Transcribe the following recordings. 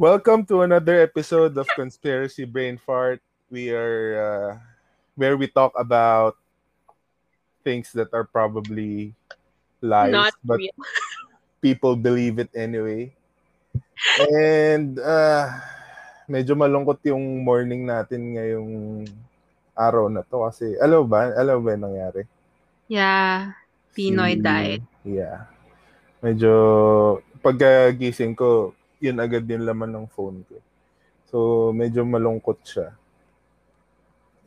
Welcome to another episode of Conspiracy Brain Fart. We are uh, where we talk about things that are probably lies, Not but real. people believe it anyway. And uh, medyo malungkot yung morning natin ngayong araw na to kasi alam ba, alam ba yung nangyari? Yeah. Pinoy Si- diet. Yeah. Medyo pagkagising ko, yun agad yung laman ng phone ko. So, medyo malungkot siya.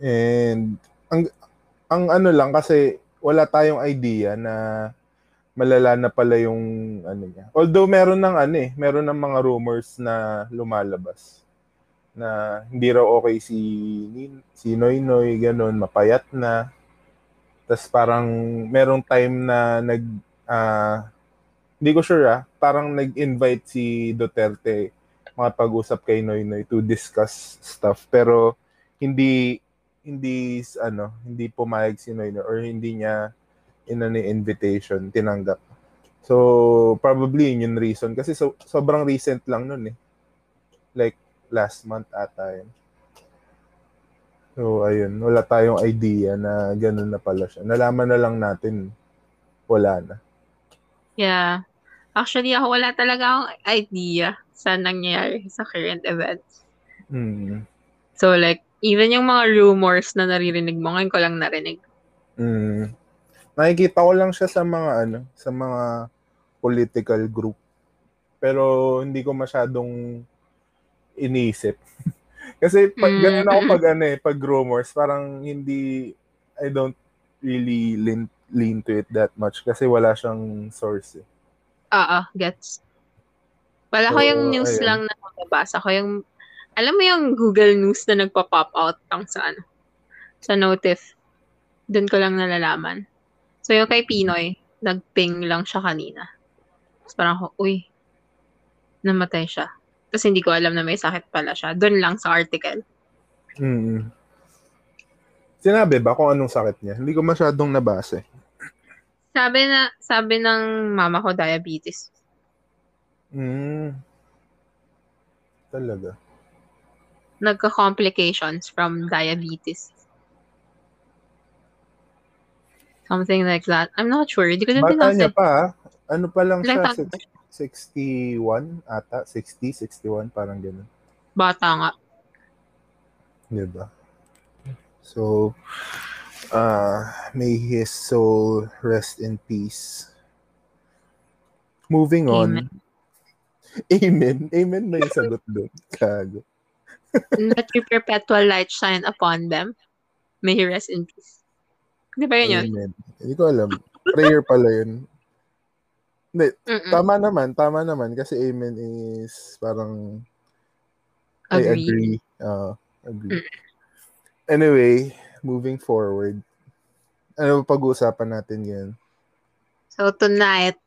And ang ang ano lang kasi wala tayong idea na malala na pala yung ano niya. Although meron ng ano eh, meron ng mga rumors na lumalabas na hindi raw okay si si Noy Noy ganun, mapayat na. Tapos parang merong time na nag ah, hindi ko sure ah, parang nag-invite si Duterte makapag-usap kay Noy Noy to discuss stuff pero hindi hindi ano, hindi pumayag si Noy Noy or hindi niya inano invitation, tinanggap. So, probably yun yung reason. Kasi so, sobrang recent lang nun eh. Like, last month ata yun. So, ayun. Wala tayong idea na ganun na pala siya. Nalaman na lang natin, wala na. Yeah. Actually, ako wala talaga akong idea sa nangyayari sa current events. Mm. So, like, even yung mga rumors na naririnig mo, ngayon ko lang narinig. Mm. Nakikita ko lang siya sa mga ano, sa mga political group. Pero hindi ko masyadong inisip. Kasi pag Mm. ganun ako pag ano eh, pag rumors, parang hindi I don't really lean, lean to it that much kasi wala siyang source eh. Oo, gets. Wala ko So, yung news ayun. lang na nabasa ko yung, alam mo yung Google News na nagpa-pop out lang sa ano, sa notif. Doon ko lang nalalaman. So yung kay Pinoy, nag-ping lang siya kanina. Tapos parang ako, uy, namatay siya. Tapos hindi ko alam na may sakit pala siya. Doon lang sa article. Mm. Sinabi ba kung anong sakit niya? Hindi ko masyadong nabasa. eh. Sabi na, sabi ng mama ko, diabetes. Mm. Talaga. Nagka-complications from diabetes. Something like that. I'm not sure. Hindi ko din Bata niya pa ah. Ano pa lang Ilang siya? taon ba Six- 61 ata? 60, 61, parang ganun. Bata nga. Diba? So, uh, may his soul rest in peace. Moving on. Amen. Amen na yung sagot doon. Kago. Let your perpetual light shine upon them. May he rest in peace. Di ba yun yun? Amen. Hindi ko alam. Prayer pala yun. Hindi, Mm-mm. tama naman, tama naman. Kasi amen is parang I Agree. agree. Uh, agree. Anyway, moving forward. Ano pag-uusapan natin ngayon? So tonight,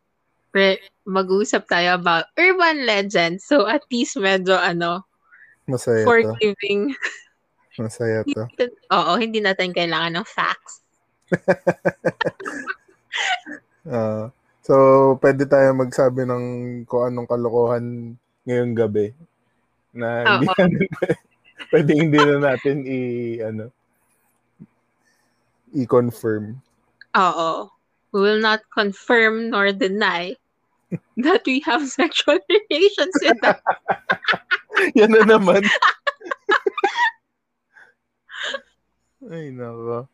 re- mag-uusap tayo about urban legends. So at least medyo ano, Masaya to. forgiving. Masaya to. Oo, hindi natin kailangan ng facts. Ah, so, pwede tayo magsabi ng kung anong kalokohan ngayong gabi na hindi natin, pwede hindi na natin i ano i-confirm. Oo. We will not confirm nor deny that we have sexual relations with them. Yan na naman. Ay, nako.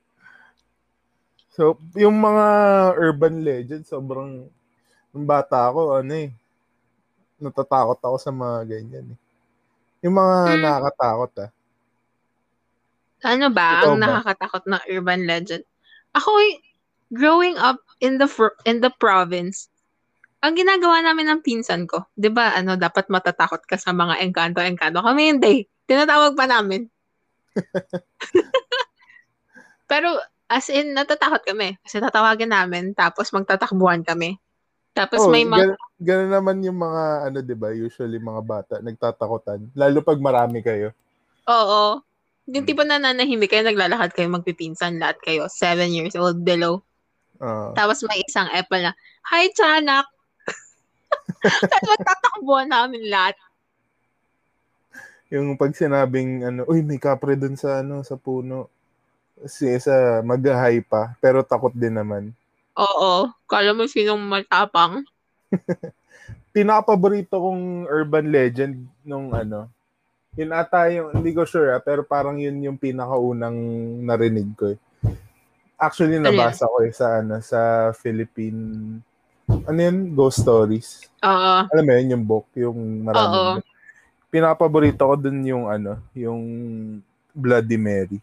So, yung mga urban legends, sobrang, nung bata ako, ano eh, natatakot ako sa mga ganyan eh. Yung mga Hmm. nakakatakot ah. Ano ba Ikaw ang ba? nakakatakot na urban legend? Ako, growing up in the fr- in the province, ang ginagawa namin ng pinsan ko, 'di ba, ano, dapat matatakot ka sa mga engkanto-engkanto. Kami hindi. Tinatawag pa namin. Pero as in natatakot kami kasi tatawagin namin tapos magtatakbuhan kami. Tapos Oh, may mga gan- ganun naman yung mga, ano, di ba, usually mga bata, nagtatakutan. Lalo pag marami kayo. Oo. Yung tipo na nanahimik kayo, naglalakad kayo, magpipinsan lahat kayo, seven years old below. Ah, Tapos may isang apple na, Hi, Chanak! Tapos magtatakbuhan namin lahat. Yung pag sinabing ano, uy, may kapre dun sa ano, sa puno. Si isa mag-high pa, pero takot din naman. Oo. Kala mo sinong matapang? Pinaka-paborito kong urban legend nung ano, yun ata yung, hindi ko sure ah, pero parang yun yung pinakaunang narinig ko eh. Actually, Ano nabasa ko eh sa, ano, sa Philippine, ano yun? Ghost Stories. Oo. Alam mo yun, yung book, yung Oo. maraming Pinapaborito ko dun yung ano, yung Bloody Mary.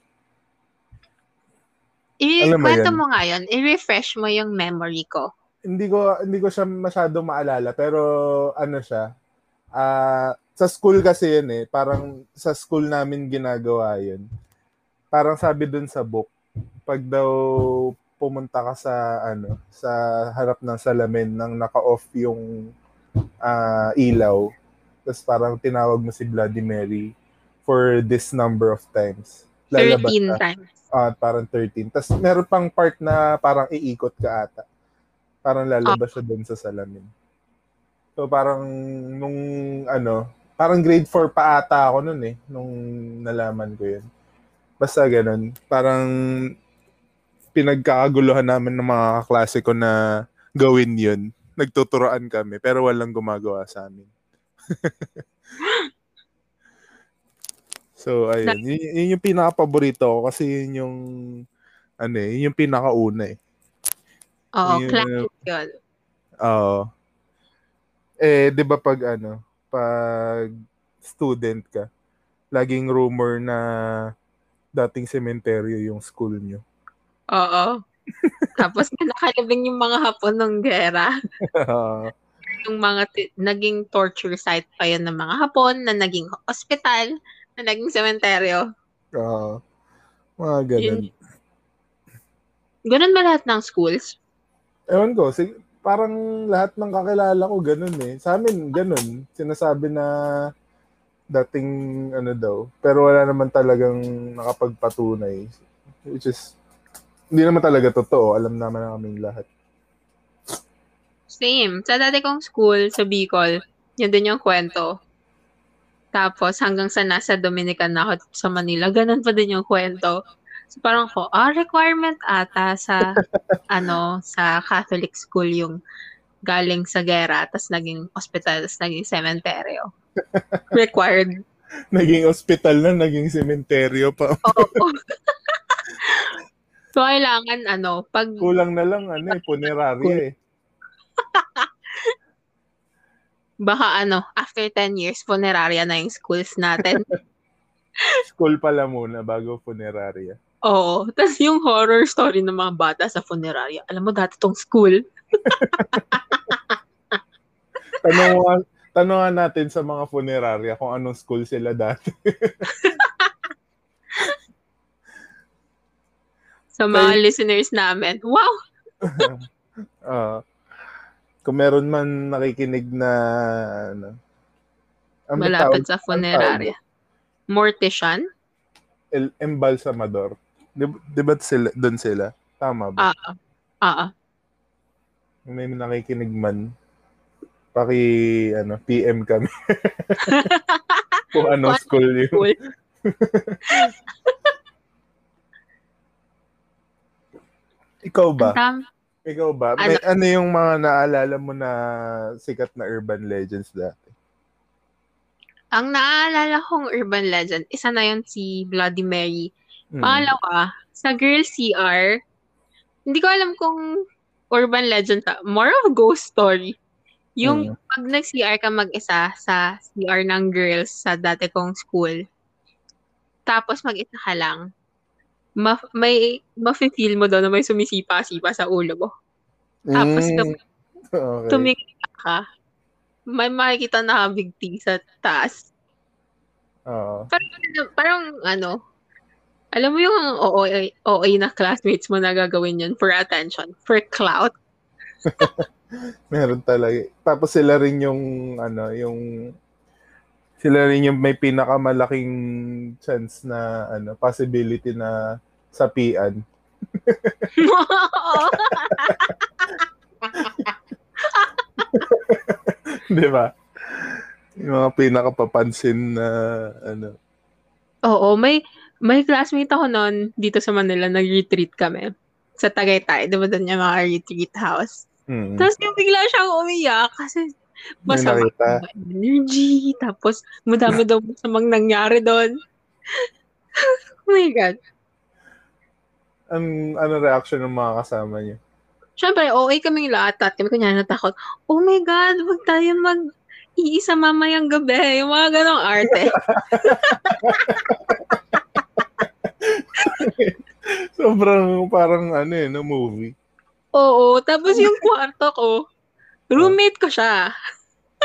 Alam mo I-kwento mo nga yun. I-refresh mo yung memory ko. Hindi ko hindi ko siya masyadong maalala pero ano siya ah sa school kasi yun eh parang sa school namin ginagawa yun parang sabi dun sa book pag daw pumunta ka sa ano sa harap ng salamin nang naka-off yung ah, ilaw tapos parang tinawag mo si Bloody Mary for this number of times 13 ka. times. Ah, parang 13. Tapos meron pang part na parang iikot ka ata. Parang lalabas siya doon sa salamin. So parang nung ano, parang grade 4 pa ata ako noon eh, nung nalaman ko yun. Basta ganun. Parang pinagkakaguluhan namin ng mga kaklase ko na gawin yun. Nagtuturoan kami, pero walang gumagawa sa amin. so, ayun. Yun, yun yung pinaka-paborito ko kasi yun yung ano eh, yun yung pinakauna eh. Oo, Yun, classic yun. Oo. Eh, 'di ba pag ano, pag student ka, laging rumor na dating sementeryo yung school nyo. Oo. Tapos nakalabing yung mga hapon ng gera. Yung mga ti- naging torture site pa yun ng mga hapon, na naging ospital, na naging sementeryo. Oo. mga ganun. Yun. Ganun ba lahat ng schools? Ewan ko, sig- parang lahat ng kakilala ko ganun eh. Sa amin, ganun. Sinasabi na dating ano daw. Pero wala naman talagang nakapagpatunay. Which is, hindi naman talaga totoo. Alam naman namin lahat. Same. Sa dati kong school, sa Bicol, yun din yung kwento. Tapos hanggang sa nasa Dominican na ako sa Manila, ganun pa din yung kwento. So parang ko, ah, requirement ata sa, ano, sa Catholic school yung galing sa gera, tapos naging hospital, tapos naging sementeryo. Required. Naging ospital na, naging sementeryo pa. Oo. so, kailangan, ano, pag, Kulang na lang, ano eh, punerarya eh. baka, ano, after 10 years, funeraria na yung schools natin. School pala muna bago punerarya. Oo. Tapos yung horror story ng mga bata sa funeraria. Alam mo, dati tong school. Tanong nga- tanungan natin sa mga punerarya kung anong school sila dati. Sa mga Ay. listeners namin. Wow! Ah, kung meron man nakikinig na ano, Malapit tawag? sa funeraria. Mortician? El, embalsamador. Di, di ba sila, doon sila? Tama ba? Ah, ah, ah. Kung may nakikinig man, paki ano, PM kami. kung anong Kung school yun. Cool. Ikaw ba? Tam- Ikaw ba? May, ano yung mga naalala mo na sikat na urban legends dati? Ang naaalala kong urban legend, isa na yun si Bloody Mary. Hmm. Pangalawa, sa Girl CR, hindi ko alam kung urban legend ta. More of ghost story. Yung Mm. pag nag-CR ka mag-isa sa CR ng girls sa dati kong school, tapos mag-isa ka lang, ma- may, ma-feel mo daw na may sumisipa-sipa sa ulo mo. Tapos Mm. tum- okay. tumingin ka, may makikita na big T sa taas. Oo. Parang, parang ano, alam mo yung OA, OA na classmates mo na gagawin yun for attention, for clout. Meron talaga. Tapos sila rin yung ano, yung sila rin yung may pinakamalaking chance na ano, possibility na sapian. Di ba? Yung mga pinakapapansin na ano. Oo, may may classmate ako noon dito sa Manila, nag-retreat kami. Sa Tagaytay, di ba doon yung mga retreat house? Mm. Tapos yung bigla siyang umiyak kasi masama energy. Tapos madami daw masamang nangyari doon. oh my God. Ang ano reaction ng mga kasama niyo? Siyempre, okay kaming lahat at kami kunya natakot. Oh my God, wag tayo mag iisa mamayang gabi. Yung mga ganong arte. Sobrang parang ano eh, no movie. Oo. Tapos yung kwarto ko, roommate ko siya.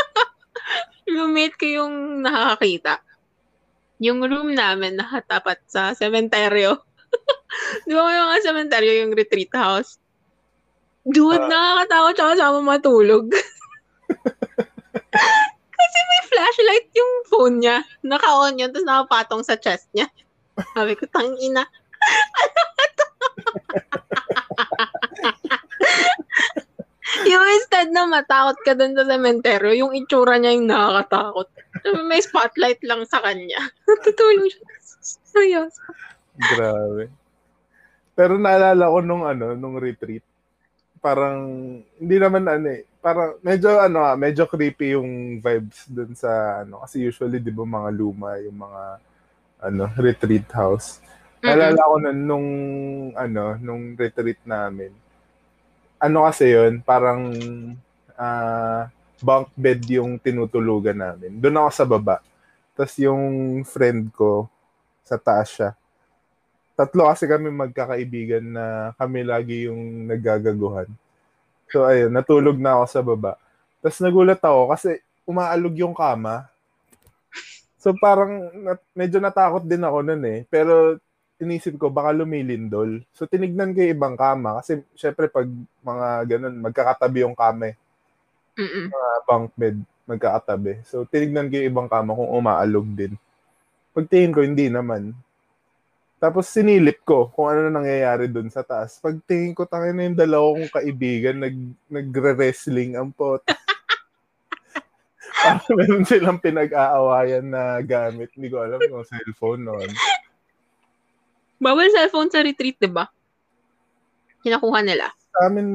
roommate ko yung nakakakita. Yung room namin nakatapat sa sementeryo. Di ba may mga sementeryo yung retreat house? Dude, Ah. nakakatakot siya kasama matulog. Kasi may flashlight yung phone niya. Naka-on yun, tapos nakapatong sa chest niya. Sabi ko, tangina. yung instead na matakot ka dun sa sementeryo, yung itsura niya yung nakakatakot. May spotlight lang sa kanya. Tutulong siya. Seryoso. Grabe. Pero naalala ko nung ano, nung retreat, parang hindi naman ano eh, parang medyo ano, ah, medyo creepy yung vibes dun sa ano kasi usually 'di ba mga luma yung mga ano, retreat house. Naalala ko nun, nung ano, nung retreat namin. Ano kasi 'yun, parang ah, bunk bed yung tinutulugan namin. Doon ako sa baba. Tapos yung friend ko sa taas siya. Tatlo kasi kami magkakaibigan na kami lagi yung naggagaguhan. So ayun, natulog na ako sa baba. Tapos nagulat ako kasi umaalog yung kama. So parang nat- medyo natakot din ako nun eh. Pero inisip ko baka lumilindol. So tinignan ko yung ibang kama kasi syempre pag mga ganun, magkakatabi yung kama eh. Mm-mm. Mga bunk bed, magkakatabi. So tinignan ko yung ibang kama kung umaalog din. Pagtingin ko, hindi naman. Tapos sinilip ko kung ano na nangyayari dun sa taas. Pagtingin ko, tangin na yung dalawa kong kaibigan, nag, nagre-wrestling ang pot. Meron silang pinag-aawayan na gamit. Hindi ko alam kung cellphone noon. Bawal cellphone sa retreat, di ba? Kinakuha nila. Sa amin,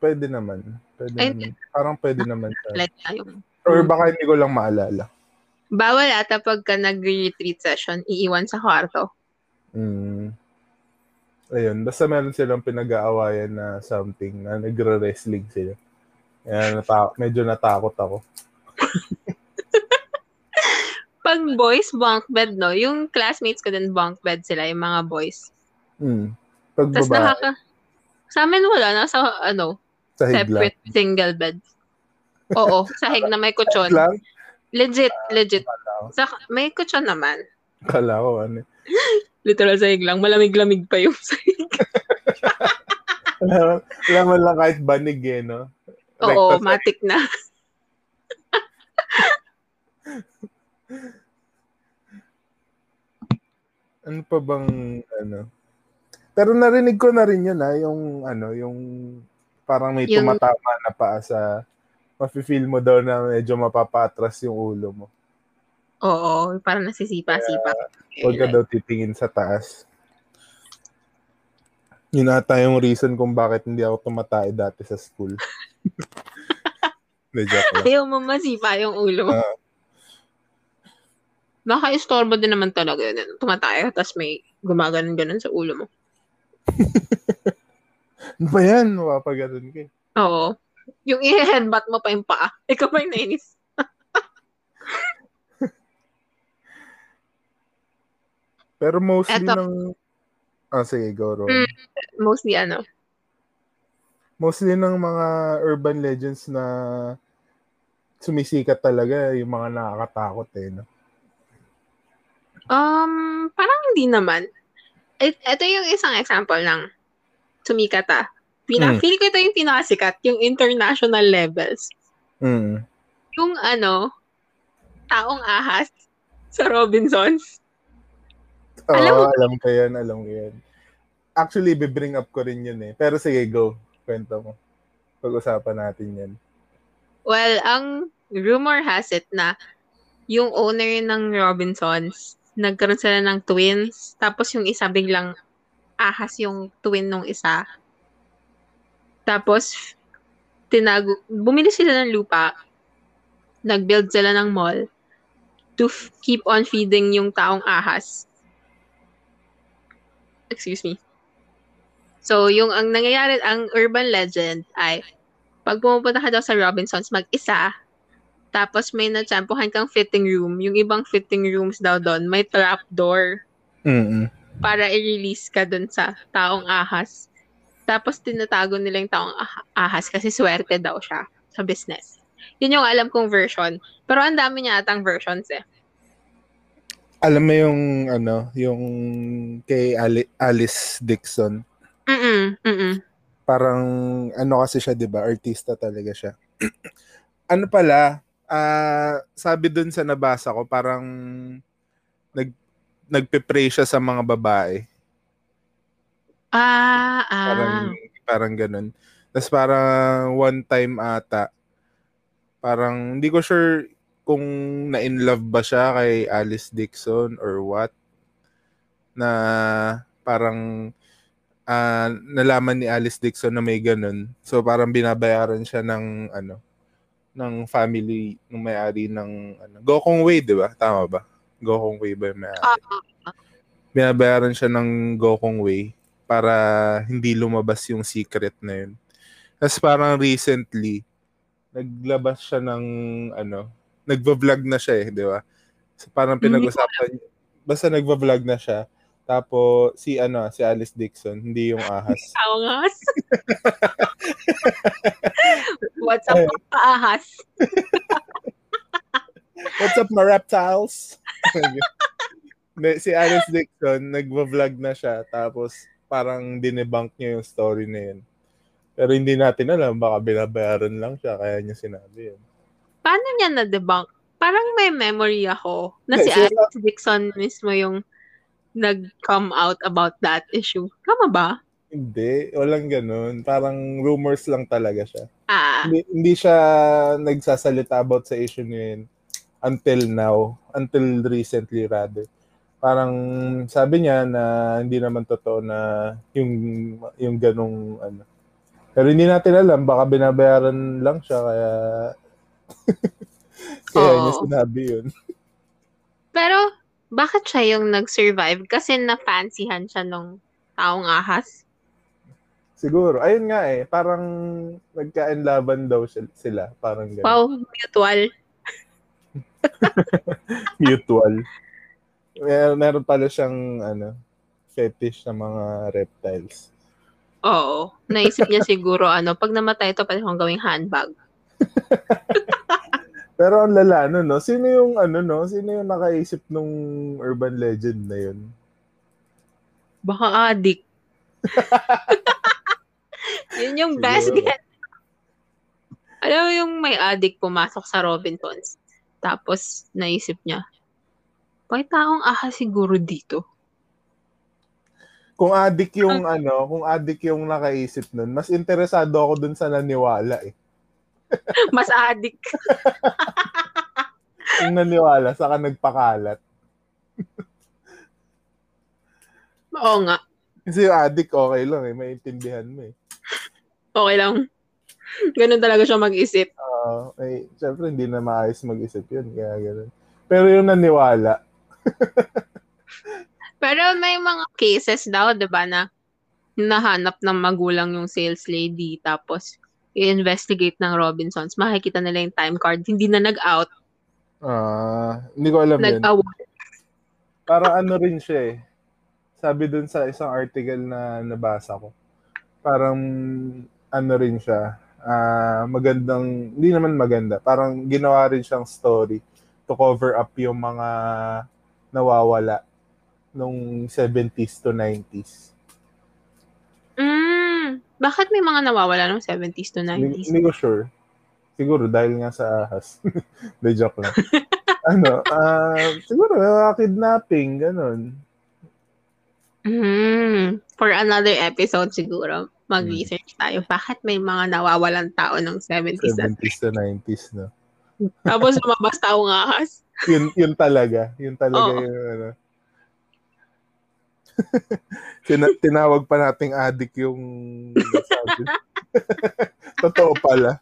pwede naman. Pwede Ay, naman. Parang pwede naman siya. Like, yung Or baka hindi ko lang maalala. Bawal ata pagka nag-retreat session, iiwan sa kwarto. Mm. Ayun, basta meron silang pinag-aawayan na something na nagre-wrestling sila. Kaya nata- medyo natakot ako. Pag boys, bunk bed, no? Yung classmates ko din, bunk bed sila, yung mga boys. Mm. Pag Tapos babae, nakaka... Sa amin wala, nasa ano, sahig lang. separate single bed. Oo, sahig na may kutsyon. lang? Legit, legit. Sa, may kutsyon naman. kala ko ano. Literal sahig lang. Malamig-lamig pa yung sahig. Mo lang kahit banig eh, no? Oo, Recta- matik na. Ano pa bang, ano? Pero narinig ko na rin yun, ha? Yung, ano, yung parang may Yung- tumatama na paa sa mafe-feel mo daw na medyo mapapatras yung ulo mo. Oo, parang nasisipa-sipa. Huwag ka daw titingin sa taas. Yun ata yung reason kung bakit hindi ako tumatay dati sa school. Lang. Ayaw mo masipa yung ulo mo. Ah. Naka-istorbo din naman talaga yun. Tumataya, tapos may gumaganon-ganon sa ulo mo. Ano ba yan? Mapapaganon ka eh. Oo. Yung i-headbutt mo pa yung paa. Ikaw pa yung nainis. Pero mostly Eto. ng... Ah, sige, go, Ron. Mm. Mostly ano. Mostly ng mga urban legends na sumisikat talaga, yung mga nakakatakot eh. No? Um, parang hindi naman. Et, ito yung isang example ng sumikat ah. Pina, Mm. Feel ko ito yung pinakasikat, yung international levels. Mm. Yung ano, taong ahas sa Robinsons. Oo, Alam mo- alam ko yan, alam ko yan. Actually, bibring up ko rin yun eh. Pero sige, go. Kwento mo. Pag-usapan natin yan. Well, ang rumor has it na yung owner ng Robinsons, nagkaroon sila ng twins, tapos yung isa biglang ahas yung twin nung isa. Tapos, tinago, bumili sila ng lupa, nag-build sila ng mall to f- keep on feeding yung taong ahas. Excuse me. So, yung ang nangyayari, ang urban legend ay pag pumupunta ka daw sa Robinsons mag-isa, tapos may natsampuhan kang fitting room, yung ibang fitting rooms daw doon, may trap door Mm-mm. para i-release ka doon sa taong ahas. Tapos tinatago nila yung taong ah- ahas kasi swerte daw siya sa business. Yun yung alam kong version. Pero ang dami niya atang versions eh. Alam mo yung ano, yung kay Ali- Alice Dixon. Mm-mm, mm-mm. Parang ano kasi siya, 'di ba? Artista talaga siya. ano pala, ah sabi dun sa nabasa ko, parang nag nagpe-pray siya sa mga babae. Ah, ah. Parang parang ganun. Tapos parang one time ata, parang hindi ko sure kung na-in love ba siya kay Alice Dixon or what. Na parang ah, nalaman ni Alice Dixon na may ganun. So parang binabayaran siya ng ano ng family ng may-ari ng ano, Gokong Way, 'di ba? Tama ba? Gokong Way ba yung may-ari? Ah, binabayaran siya ng Gokong Way para hindi lumabas yung secret na yun. Tapos parang recently, naglabas siya ng ano, nagva-vlog na siya eh, di ba? So parang pinag-usapan, basta nagva-vlog na siya. Tapos si ano, si Alice Dixon, hindi yung ahas. ahas. What's up, mga ahas? What's up, my reptiles? Si Alice Dixon, nagva-vlog na siya. Tapos parang dinebunk niya yung story na yun. Pero hindi natin alam, baka binabayaran lang siya, kaya niya sinabi yun. Paano niya na-debunk? Parang may memory ako na si Alex Dixon mismo yung nag-come out about that issue. Tama ba? Hindi, walang ganun. Parang rumors lang talaga siya. Ah, Hindi, hindi siya nagsasalita about sa issue yun until now, until recently rather. Parang sabi niya na hindi naman totoo na yung yung ganong ano. Pero hindi natin alam, baka binabayaran lang siya kaya kaya niya Oo. sinabi yun. pero bakit siya yung nag-survive? Kasi na-fancyhan siya nung taong ahas. Siguro, ayun nga eh, parang nagkainlaban daw sil- sila, parang ganun. Wow, mutual. mutual. Mer meron pala siyang ano, fetish sa mga reptiles. Oo. Naisip niya siguro, ano, pag namatay ito, pwede kong gawing handbag. Pero ang lala no, no? Sino yung ano no? Sino yung nakaisip nung urban legend na yun? Baka adik. Yun yung best get. Alam mo yung may addict pumasok sa Robinsons. Tapos, naisip niya, may taong aha siguro dito. Kung adik yung ano, kung adik yung nakaisip nun, mas interesado ako dun sa naniwala eh. Mas addict. Yung naniwala, saka nagpakalat. Oo nga. Kasi yung adik, okay lang eh. Maintindihan mo eh. Okay lang. Ganun talaga siya mag-isip. Ah, eh, syempre hindi na maayos mag-isip yun. Kaya ganun. Pero yung naniwala, Pero may mga cases daw, di ba, na nahanap ng magulang yung sales lady tapos i-investigate ng Robinsons. Makikita nila yung time card. Hindi na nag-out. ah, hindi ko alam yun. Nag-award. Parang ano rin siya eh. Sabi dun sa isang article na nabasa ko. Parang ano rin siya. ah magandang, hindi naman maganda. Parang ginawa rin siyang story to cover up yung mga nawawala nung 70s to 90s. Mm, bakit may mga nawawala ng 70s to Hindi, 90s? hindi ko sure. Siguro dahil nga sa ahas. De joke lang. ano, ah siguro mga kidnapping, ganun. Mm, for another episode siguro, mag-research tayo. Bakit may mga nawawalan tao ng 70s at 70s to 90s, no? tapos lumabas taong ahas? yun, yun talaga. Yun talaga Oo. yung ano. Tina- tinawag pa nating addict yung sabi. Totoo pala.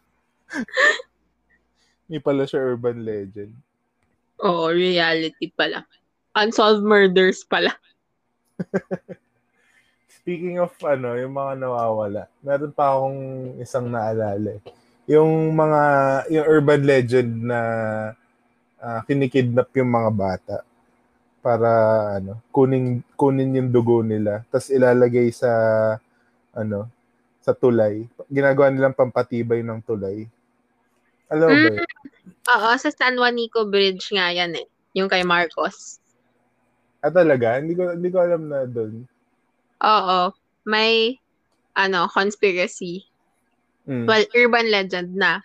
Hindi pala siya urban legend. Oo, reality pala. Unsolved murders pala. Speaking of ano, yung mga nawawala, meron pa akong isang naalala. eh. Yung mga, yung urban legend na ah, kinikidnap yung mga bata para ano, kunin kunin yung dugo nila tapos ilalagay sa ano, sa tulay. Ginagawa nilang pampatibay ng tulay. Alam mo ba? yun? Oo, sa San Juanico Bridge nga yan eh. Yung kay Marcos. Ah, talaga? Hindi ko hindi ko alam na doon. Oo. May, ano, conspiracy. Mm. Well, urban legend na.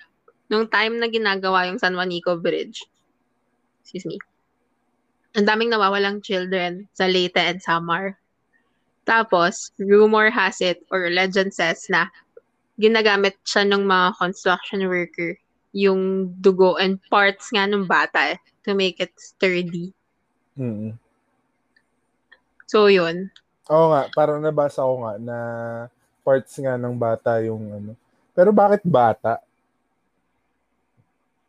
Nung time na ginagawa yung San Juanico Bridge. Excuse me. Ang daming nawawalang children sa Leyte and Samar. Tapos, rumor has it, or legend says na ginagamit siya ng mga construction worker yung dugo and parts nga ng bata eh, to make it sturdy. Mm. So, yun. Oo nga, parang nabasa ko nga na parts nga ng bata yung ano. Pero bakit bata?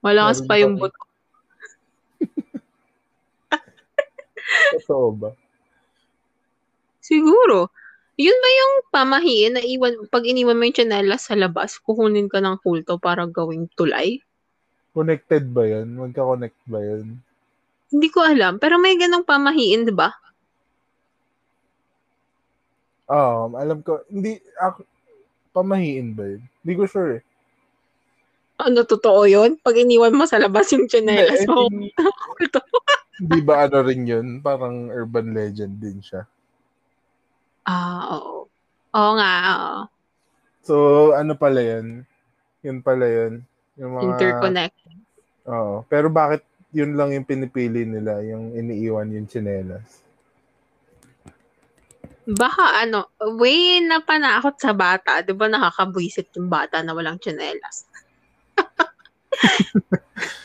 Malakas Meron pa yung buto. Totoo ba? Siguro. Yun ba yung pamahiin na iwan, pag iniwan mo yung tsinelas sa labas, kukunin ka ng kulto para gawing tulay? Connected ba yun? Magka-connect ba yun? Hindi ko alam. Pero may ganong pamahiin, di ba? Um, alam ko, hindi, ako, pamahiin ba yun? Hindi ko sure eh. Ano, totoo yun? Pag iniwan mo sa labas yung Hindi, mo, kulto. Hindi ba ano rin yun? Parang urban legend din siya. Ah, oo. Oo nga, oo. So, ano pala yun? Yun pala yun. Yung mga, Interconnect. Oo. Pero bakit yun lang yung pinipili nila, yung iniiwan yung chinelas? Baka ano, way na panakot sa bata. Di ba nakakabwisit yung bata na walang tsinelas?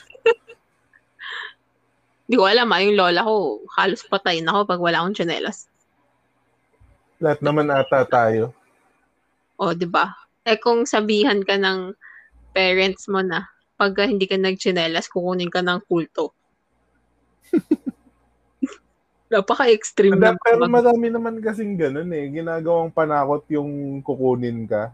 Di ko alam ah, yung lola ko, halos patay na ako pag wala akong tsinelas. Lahat naman ata tayo. O, di ba? Eh kung sabihan ka ng parents mo na, pag hindi ka nagchinelas, kukunin ka ng kulto. Napaka-extreme Mada, ng pero mag- marami naman kasing ganun eh. Ginagawang panakot yung kukunin ka.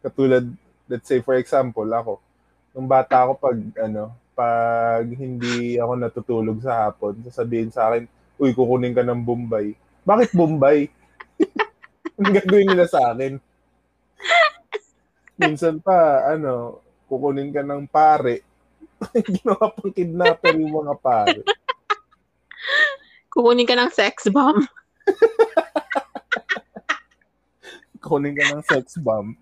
Katulad, let's say for example, ako. Nung bata ako pag ano, pag hindi ako natutulog sa hapon, sasabihin sa akin, uy, kukunin ka ng Bombay. Bakit Bombay? Ang gagawin nila sa akin. Minsan pa, ano, kukunin ka ng pare. Ginawa pang kidnapper yung mga pare. kukunin ka ng sex bomb. kunin ka ng sex bomb.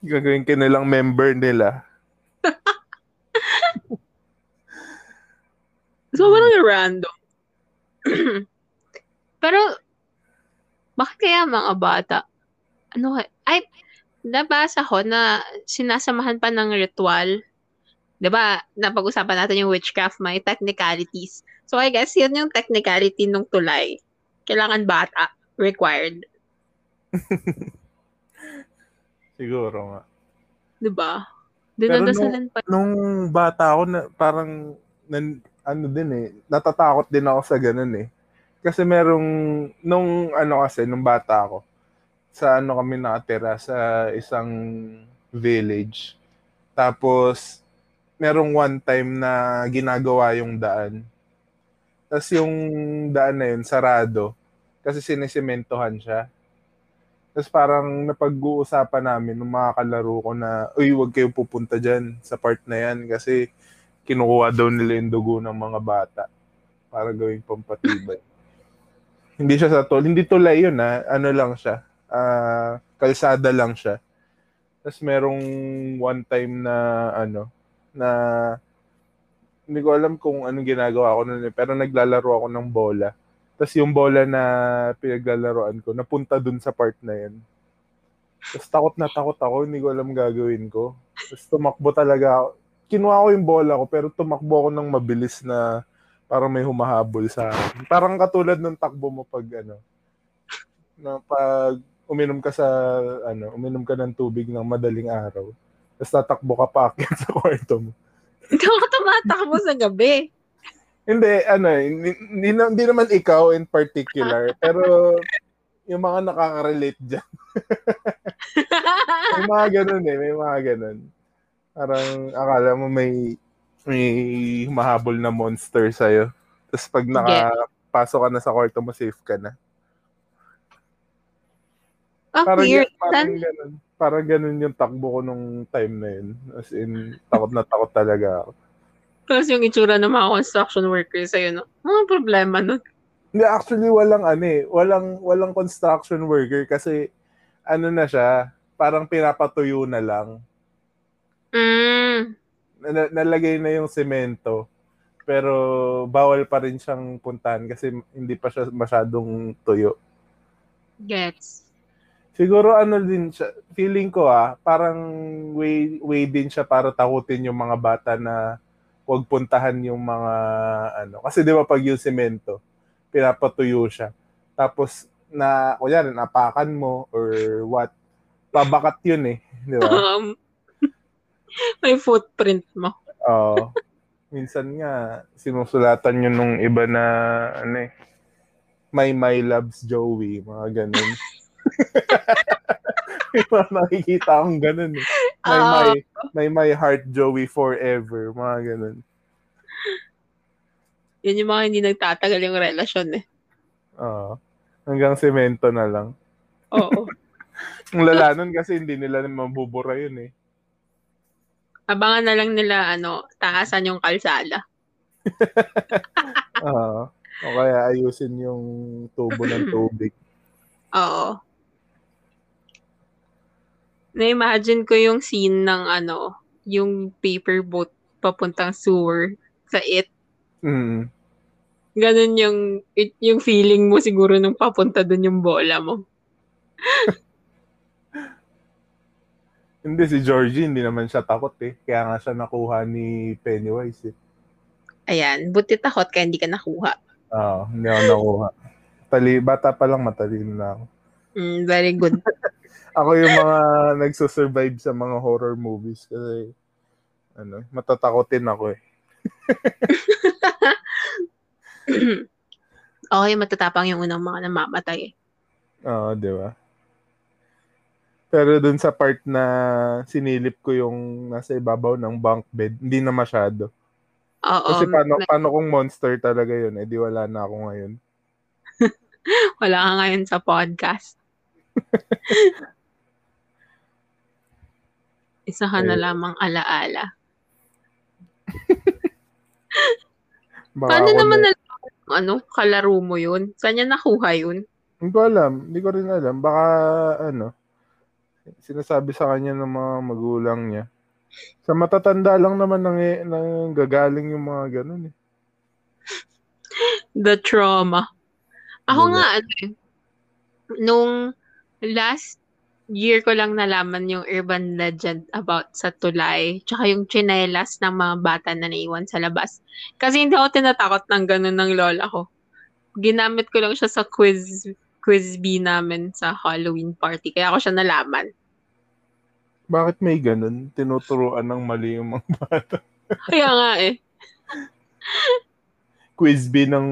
Gagawin ka nilang member nila. So, parang random. Pero, bakit kaya mga bata? Ano, ay, nabasa ko na sinasamahan pa ng ritual. 'Di ba? Napag-usapan natin yung witchcraft, may technicalities. So, I guess yun yung technicality ng tulay. Kailangan bata. Required. Siguro nga. 'Di ba? Dinadasalan pa. Nung bata ako, na, parang, nan, ano din eh, natatakot din ako sa ganun eh. Kasi merong, nung ano kasi, nung bata ako, sa ano kami nakatira, sa isang village. Tapos, merong one time na ginagawa yung daan. Tapos yung daan na yun, sarado. Kasi sinisimentohan siya. Tapos parang napag-uusapan namin ng mga kalaro ko na, uy, huwag kayong pupunta dyan sa part na yan kasi kinukuha daw nila yung dugo ng mga bata para gawing pampatibay. hindi siya sa tol, hindi tulay yun ha, ano lang siya, ah, kalsada lang siya. Tapos merong one time na ano, na hindi ko alam kung anong ginagawa ko nun eh, pero naglalaro ako ng bola. Tapos yung bola na pinaglalaroan ko, napunta dun sa part na yun. Tapos takot na takot ako, hindi ko alam gagawin ko. Tapos tumakbo talaga ako. Kinuha ko yung bola ko pero tumakbo ako ng mabilis na parang may humahabol sa akin. Parang katulad ng takbo mo pag ano, na pag uminom ka sa ano, uminom ka ng tubig ng madaling araw. Tapos tatakbo ka pa sa kwarto mo. Hindi ako tumatakbo sa gabi. Hindi, ano, eh, hindi, hindi, na- hindi naman ikaw in particular, pero yung mga nakaka-relate dyan. may mga ganun eh, may mga ganun. Parang akala mo may may mahabol na monster sa'yo. Tapos pag nakapasok ka na sa kwarto mo, safe ka na. Oh, Parang, weird. parang San- ganun. Parang ganun yung takbo ko nung time na yun. As in, takot na takot talaga ako. Tapos yung itsura ng mga construction workers sa'yo, no? Ano problema nun? Hindi, actually, walang ano eh. Walang, walang construction worker kasi ano na siya, parang pinapatuyo na lang. Mm. Na- nalagay na yung semento. Pero bawal pa rin siyang puntahan kasi hindi pa siya masyadong tuyo. Gets. Siguro ano din siya, feeling ko ah, parang way, way din siya para takutin yung mga bata na huwag puntahan yung mga ano. Kasi di ba pag yung semento, pinapatuyo siya. Tapos na, kunyari, napakan mo or what, pabakat yun eh. Di ba? Um, may footprint mo. Oo. minsan nga, sinusulatan yun nung iba na, ano eh, My My Loves Joey, mga ganun. May mga nakikita akong ganun eh. My, Oo. my, my My Heart Joey Forever, mga ganun. Yun yung mga hindi nagtatagal yung relasyon eh. Oo. hanggang semento na lang. Oo. Ang lala nun kasi hindi nila mabubura yun eh. Abangan na lang nila, ano, taasan yung kalsada. Oo. o kaya ayusin yung tubo ng tubig. Oo. Na-imagine ko yung scene ng ano, yung paper boat papuntang sewer sa it. Mm. Ganun yung, it, yung feeling mo siguro nung papunta dun yung bola mo. Hindi, si Georgie, hindi naman siya takot eh. Kaya nga siya nakuha ni Pennywise eh. Ayan, buti takot kaya hindi ka nakuha. Oo, hindi ako nakuha. Tali, bata pa lang matalino na ako. Mm, very good. Ako yung mga nagsusurvive sa mga horror movies kasi ano, matatakotin ako eh. okay, matatapang yung unang mga namamatay. Oo, di ba? Pero dun sa part na sinilip ko yung nasa ibabaw ng bunk bed, hindi na masyado. Oo. Kasi paano, na- paano kung monster talaga yun, eh di wala na ako ngayon. wala ka ngayon sa podcast. Isa ka na Ayun. lamang alaala. Baka Paano ako naman na- na, ano, kalaro mo yun? Saan niya nakuha yun? Hindi ko alam. Hindi ko rin alam. Baka, ano, sinasabi sa kanya ng mga magulang niya. Sa matatanda lang naman nang, nang gagaling yung mga ganun eh. The trauma. Ako Diba? nga, ano eh, nung last year ko lang nalaman yung urban legend about sa tulay, tsaka yung chinelas ng mga bata na naiwan sa labas. Kasi hindi ako tinatakot ng ganun ng lola ko. Ginamit ko lang siya sa quiz quiz bee namin sa Halloween party. Kaya ako siya nalaman. Bakit may ganun? Tinuturuan ng mali yung mga bata. Kaya nga eh. Quiz bee ng,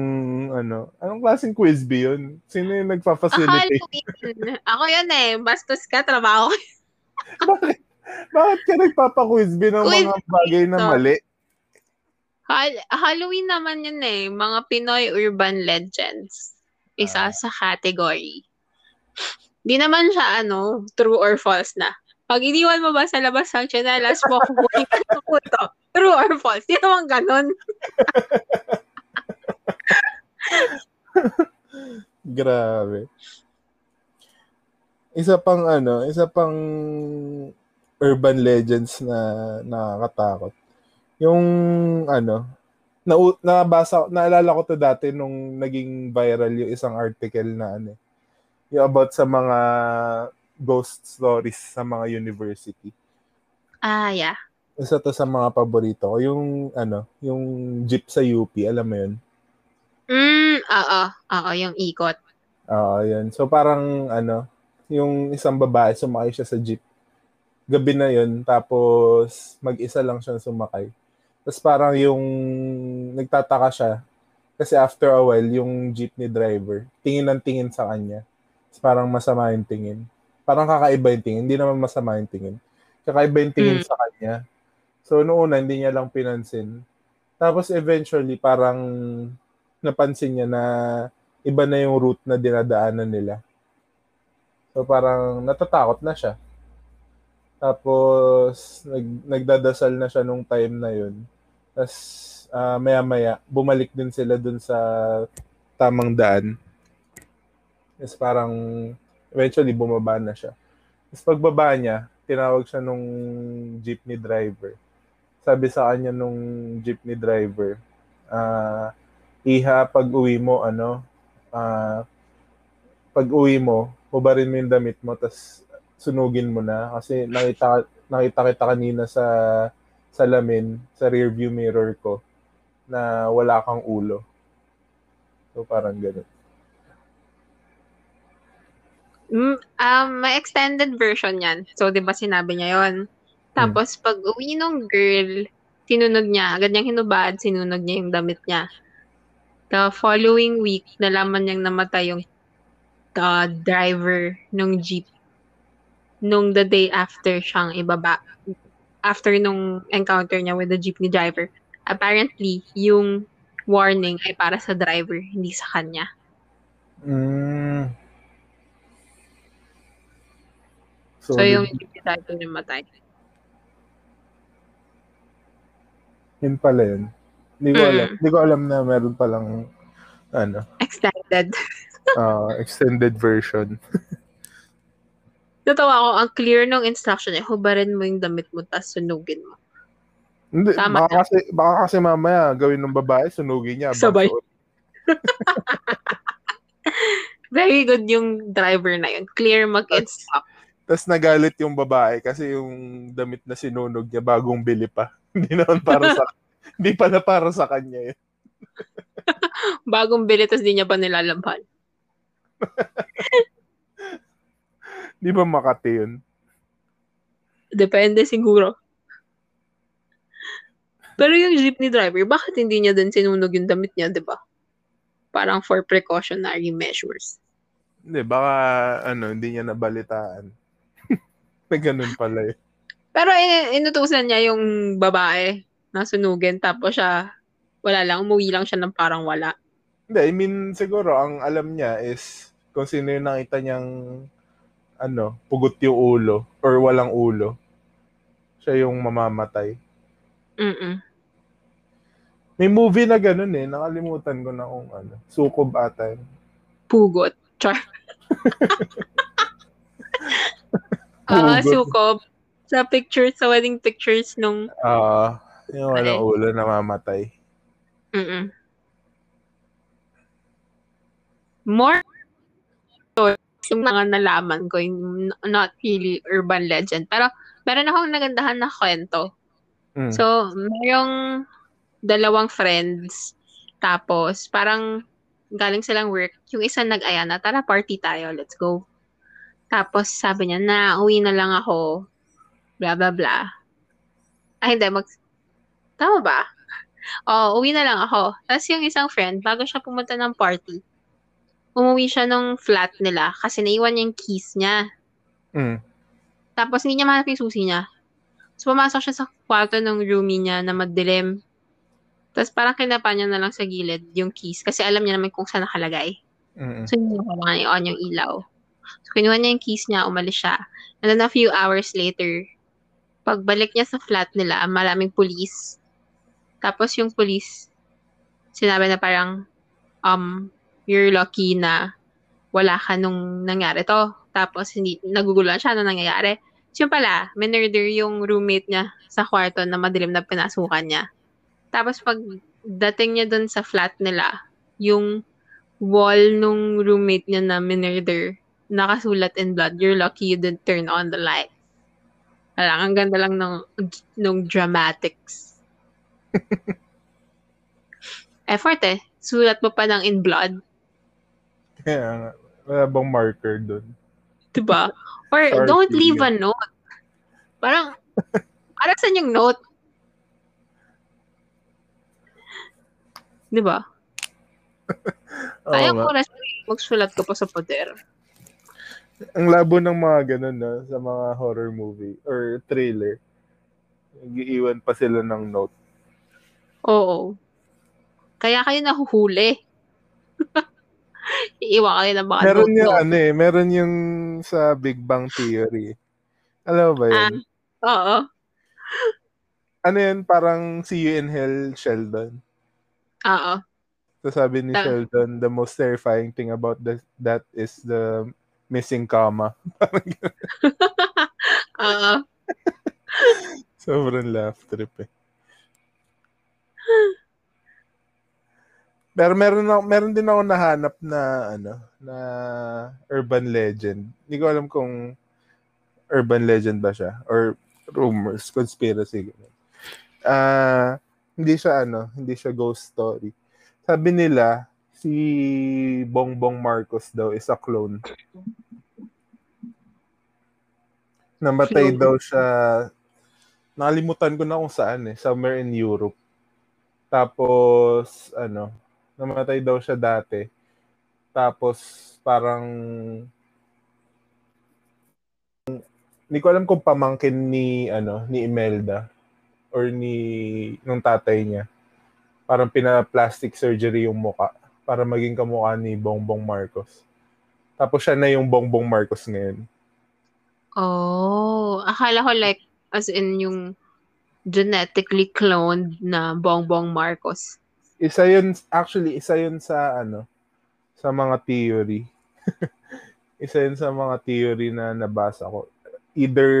ano, anong klaseng quiz bee yun? Sino yung nagpa-facilitate? Halloween. Ako yun eh. Bastos ka, trabaho ko. Bakit? Bakit ka nagpapa-quiz bee ng Quiz mga bagay na bee, mali? Hal- Halloween naman yun eh. Mga Pinoy urban legends. Isa Ah. sa category. Di naman siya ano, true or false na. Pag iniwan mo ba sa labas ang chanelas mo, kukunin ka ng puto. True or false? Di naman ganun. Grabe. Isa pang ano, isa pang urban legends na nakakatakot. Yung ano, na nabasa naalala ko to dati nung naging viral yung isang article na ano, eh, yung about sa mga ghost stories sa mga university. Ah, yeah. isa to sa mga paborito ko. Yung, ano, yung jeep sa UP, alam mo yun? Mm, oo. Oo, yung ikot. Oo, yun. So parang, ano, yung isang babae, sumakay siya sa jeep. Gabi na yun, tapos mag-isa lang siya sumakay. Tapos parang yung nagtataka siya, kasi after a while, yung jeepney driver, tingin ng tingin sa kanya. Tapos parang masama yung tingin. Parang kakaiba yung tingin, hindi naman masama yung tingin. Kakaiba yung tingin Mm. sa kanya. So noong una, hindi niya lang pinansin. Tapos eventually, parang napansin niya na iba na yung route na dinadaanan nila. So parang natatakot na siya. Tapos nag, nagdadasal na siya nung time na yun. Tapos ah, maya-maya, bumalik din sila dun sa tamang daan. Tapos parang eventually bumaba na siya. Tapos pagbaba niya, tinawag siya nung jeepney driver. Sabi sa kanya nung jeepney driver, ah, Iha, pag uwi mo, ano, ah, pag uwi mo, hubarin mo yung damit mo, tas sunugin mo na. Kasi nakita, nakita kita kanina sa salamin, sa rear view mirror ko, na wala kang ulo. So, parang ganun. Mm, um, may extended version yan. So, di ba sinabi niya yon Tapos, pag uwi nung girl, sinunog niya. Agad niyang hinubad, sinunog niya yung damit niya. The following week, nalaman niyang namatay yung the driver nung jeep. Nung the day after siyang ibaba. After nung encounter niya with the jeepney driver. Apparently, yung warning ay para sa driver, hindi sa kanya. Mm. So, yung jeepney driver namatay. Yun pala yun. Hindi ko Mm. alam. Hindi ko alam na meron palang ano, Extended. ah, extended version. Natawa ako, ang clear nung instruction niya, hubarin mo yung damit mo, tapos sunugin mo. Hindi, Tama baka kasi, baka kasi mamaya gawin ng babae, sunugin niya. Sabay. Very good yung driver na yun. Clear mag-instruct. Tapos nagalit yung babae kasi yung damit na sinunog niya bagong bili pa. Hindi naman para sa hindi pala para sa kanya yun. Bagong bili, tapos di niya pa nilalabhan. Di ba Makati yun? Depende siguro. Pero yung jeepney driver, bakit hindi niya din sinunog yung damit niya, di ba? Parang for precautionary measures. Hindi, baka ano, hindi niya nabalitaan. Na ganun pala yun. Pero in- inutusan niya yung babae na sunugin, tapos siya, wala lang, umuwi lang siya ng parang wala. Hindi, I mean, siguro, ang alam niya is kung sino yung nakita niyang ano, pugot yung ulo or walang ulo. Siya yung mamamatay. Mm-mm. May movie na ganun eh. Nakalimutan ko na kung ano. Sukob ata. Pugot. Char. Ah, Pugot. sukob. Sa pictures, sa wedding pictures nung Ah, yung walang Ay. ulo namamatay. Mm-mm. More yung mga nalaman ko, yung not really urban legend. Pero meron akong nagandahan na kwento. Mm. So, mayroong dalawang friends. Tapos, parang galing silang work. Yung isa nag-aya na, tara party tayo, let's go. Tapos, sabi niya, na, uwi na lang ako. Blah, blah, blah. Ay, hindi, mag... Tama ba? Oo, uwi na lang ako. Tapos yung isang friend, bago siya pumunta ng party, umuwi siya nung flat nila kasi naiwan niya yung keys niya. Mm. Tapos hindi niya mahanap yung susi niya. So, pumasok siya sa kwarto ng roomie niya na madilim. Tapos parang kinapa niya na lang sa gilid yung keys kasi alam niya naman kung saan nakalagay. Mm. So, hindi niya kailangan i-on yung ilaw. So, kinuha niya yung keys niya, umalis siya. And then a few hours later, pagbalik niya sa flat nila, maraming police. Tapos yung police, sinabi na parang, um, you're lucky na wala ka nung nangyari to. Tapos hindi, nagugulan siya na nangyayari. So yun pala, minurder yung roommate niya sa kwarto na madilim na pinasukan niya. Tapos pag dating niya dun sa flat nila, yung wall nung roommate niya na minurder, nakasulat in blood, you're lucky you didn't turn on the light. Wala, ang ganda lang ng, ng dramatics. Effort eh. Sulat mo pa ng in blood. Kaya wala bang marker doon? Diba? Or Sorry, don't leave a note. Parang, para saan yung note? Diba? Sayang nga. oras magsulat ka pa sa pader. Ang labo ng mga ganun na sa mga horror movie or trailer. Nag-iiwan pa sila ng note. Oo. Kaya kayo nahuhuli. Iiwan kayo ng mga Meron note yung ano eh, meron yung sa Big Bang Theory. Alam ba Ah, yun? oo. Ano yun, parang see you in hell, Sheldon. Oo. So sabi ni Ta- Sheldon, the most terrifying thing about the, that is the missing comma. Oo. Sobrang laugh trip eh. Pero meron na, meron din ako nahanap na ano, na urban legend. Hindi ko alam kung urban legend ba siya or rumors, conspiracy. Ah, hindi siya ano, hindi siya ghost story. Sabi nila si Bongbong Marcos daw is a clone. Namatay Clone. daw siya nakalimutan ko na kung saan eh, somewhere in Europe. Tapos, ano, namatay daw siya dati. Tapos, parang, hindi ko alam kung pamangkin ni, ano, ni Imelda or ni, nung tatay niya. Parang pina-plastic surgery yung muka para maging kamukha ni Bongbong Marcos. Tapos siya na yung Bongbong Marcos ngayon. Oh, akala ko like as in yung genetically cloned na Bongbong Marcos. isa yun, actually, isa yun sa, ano, sa mga theory. isa yun sa mga theory na nabasa ko. Either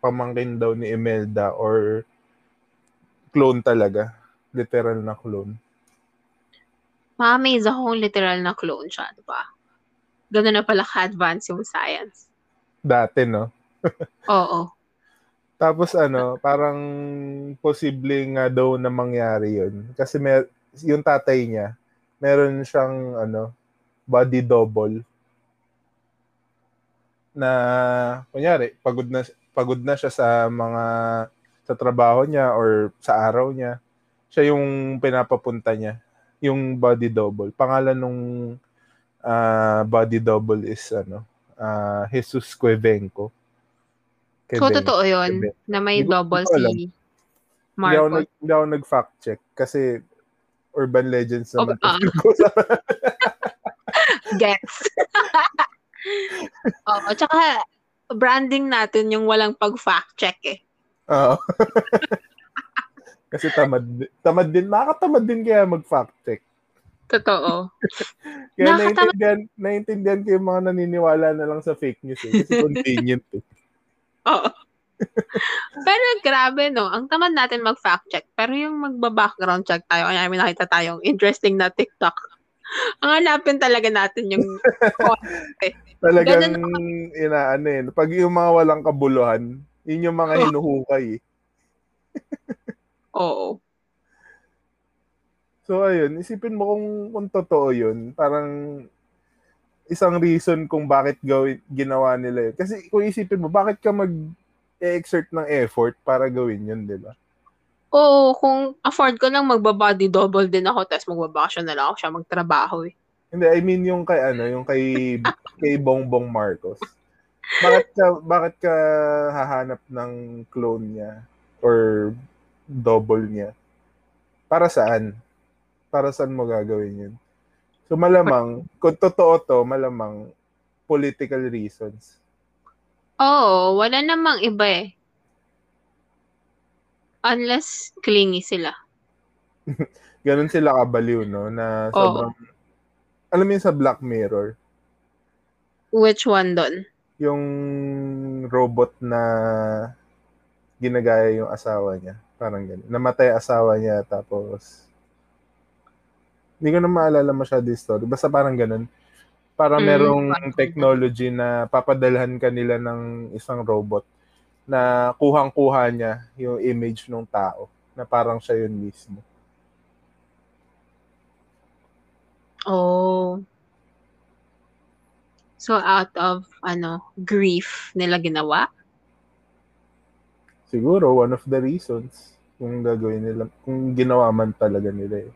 pamangkin daw ni Imelda or clone talaga. Literal na clone. Ma-amaze ako kung literal na clone siya, di ba? Ganun na pala ka-advance yung science. Dati, no? Oo. Tapos ano, parang posible nga daw na mangyari yun. Kasi mer yung tatay niya, meron siyang ano, body double na kunyari, pagod na pagod na siya sa mga sa trabaho niya or sa araw niya. Siya yung pinapapunta niya, yung body double. Pangalan nung ah, body double is ano, ah, Jesus Cuevenco. So, Cuevenco. totoo yun, Quebec. na may Hindi double si Hindi ako, nag, hindi ako nag-fact check kasi urban legends naman. ah. Gets. Oo, tsaka branding natin yung walang pag-fact check eh. Oo. kasi tamad, tamad din, nakakatamad din kaya mag-fact check. Totoo. Kaya Nakakatamad- naiintindihan, naiintindihan ko yung mga naniniwala na lang sa fake news eh. Kasi convenient eh. Oo. Pero grabe no, ang tamad natin mag-fact check. Pero yung magba-background check tayo, kaya may nakita tayong interesting na TikTok. Ang hanapin talaga natin yung Talagang Ganun inaano eh. Pag yung mga walang kabuluhan, yun yung mga Oh. hinuhukay eh. Oo. So ayun, isipin mo kung, kung totoo yun, parang isang reason kung bakit gawin, ginawa nila yun. Kasi kung isipin mo, bakit ka mag exert ng effort para gawin yun, di ba? Oo, kung afford ko lang magbabody double din ako, tapos magbabakasyon na lang ako siya magtrabaho eh. Hindi, I mean yung kay ano, yung kay kay Bongbong Marcos. Bakit ka bakit ka hahanap ng clone niya or double niya? Para saan? Para saan mo gagawin yun? So malamang, kung totoo to, malamang political reasons. Oo, wala namang iba eh. Unless clingy sila. Ganon sila kabaliw, no? Na Oo. sobrang, alam mo yun sa Black Mirror, Which one doon? yung robot na ginagaya yung asawa niya. Parang gano'n. Namatay asawa niya tapos hindi ko na maalala masyado yung story. Basta parang ganun. Para Mm, merong parang- technology na papadalhan ka nila ng isang robot na kuhang-kuha niya yung image ng tao na parang siya yun mismo. Oh. So out of ano, grief nila ginawa? Siguro one of the reasons kung gagawin nila, kung ginawa man talaga nila eh.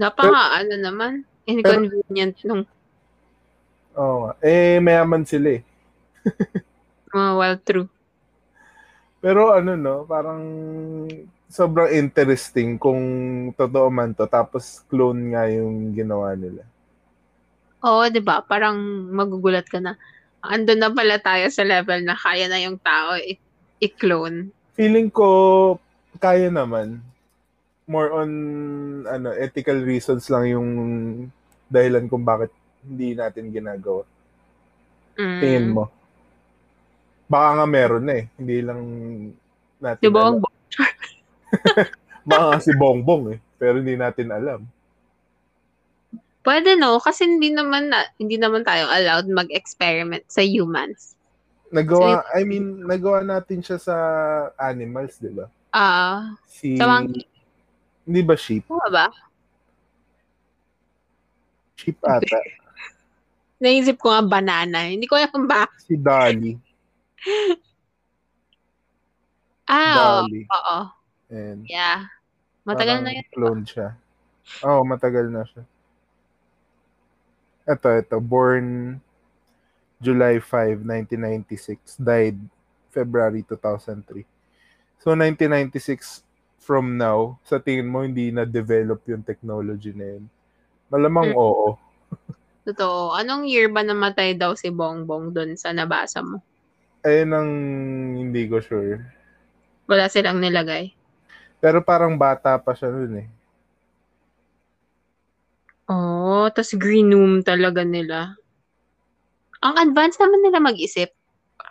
Napaka ano naman, inconvenient nung Oo nga. Eh, mayaman sila eh. mga well true. Pero ano no, parang sobrang interesting kung totoo man to tapos clone nga yung ginawa nila. Oo, 'di ba? Parang magugulat ka na. Andun na pala tayo sa level na kaya na yung tao i- i-clone. Feeling ko kaya naman. More on ano, ethical reasons lang yung dahilan kung bakit hindi natin ginagawa. Mm. Tingin mo. Baka nga meron na eh. Hindi lang natin ba? alam. Baka si Bongbong eh. Pero hindi natin alam. Pwede no, kasi hindi naman na, hindi naman tayo allowed mag-experiment sa humans. Nagawa, I mean, nagawa natin siya sa animals, di ba? Ah, Si, Sa monkey. hindi ba sheep? uh, ba? Sheep ata. Naisip ko nga banana. Hindi ko alam ba. Si Dolly. Ah, oo. Dolly. oo. And Yeah. Matagal na yun. clone siya. Oo, oh, matagal na siya. Ito, ito. Born July 5, 1996. Died February 2003. So, 1996 from now, sa tingin mo, hindi na-develop yung technology na yun? Malamang Mm. oo. Totoo. Anong year ba namatay daw si Bongbong doon sa nabasa mo? Ayun ang hindi ko sure. Wala silang nilagay. Pero parang bata pa siya nun eh. Oh, tas green room talaga nila. Ang advance naman nila mag-isip.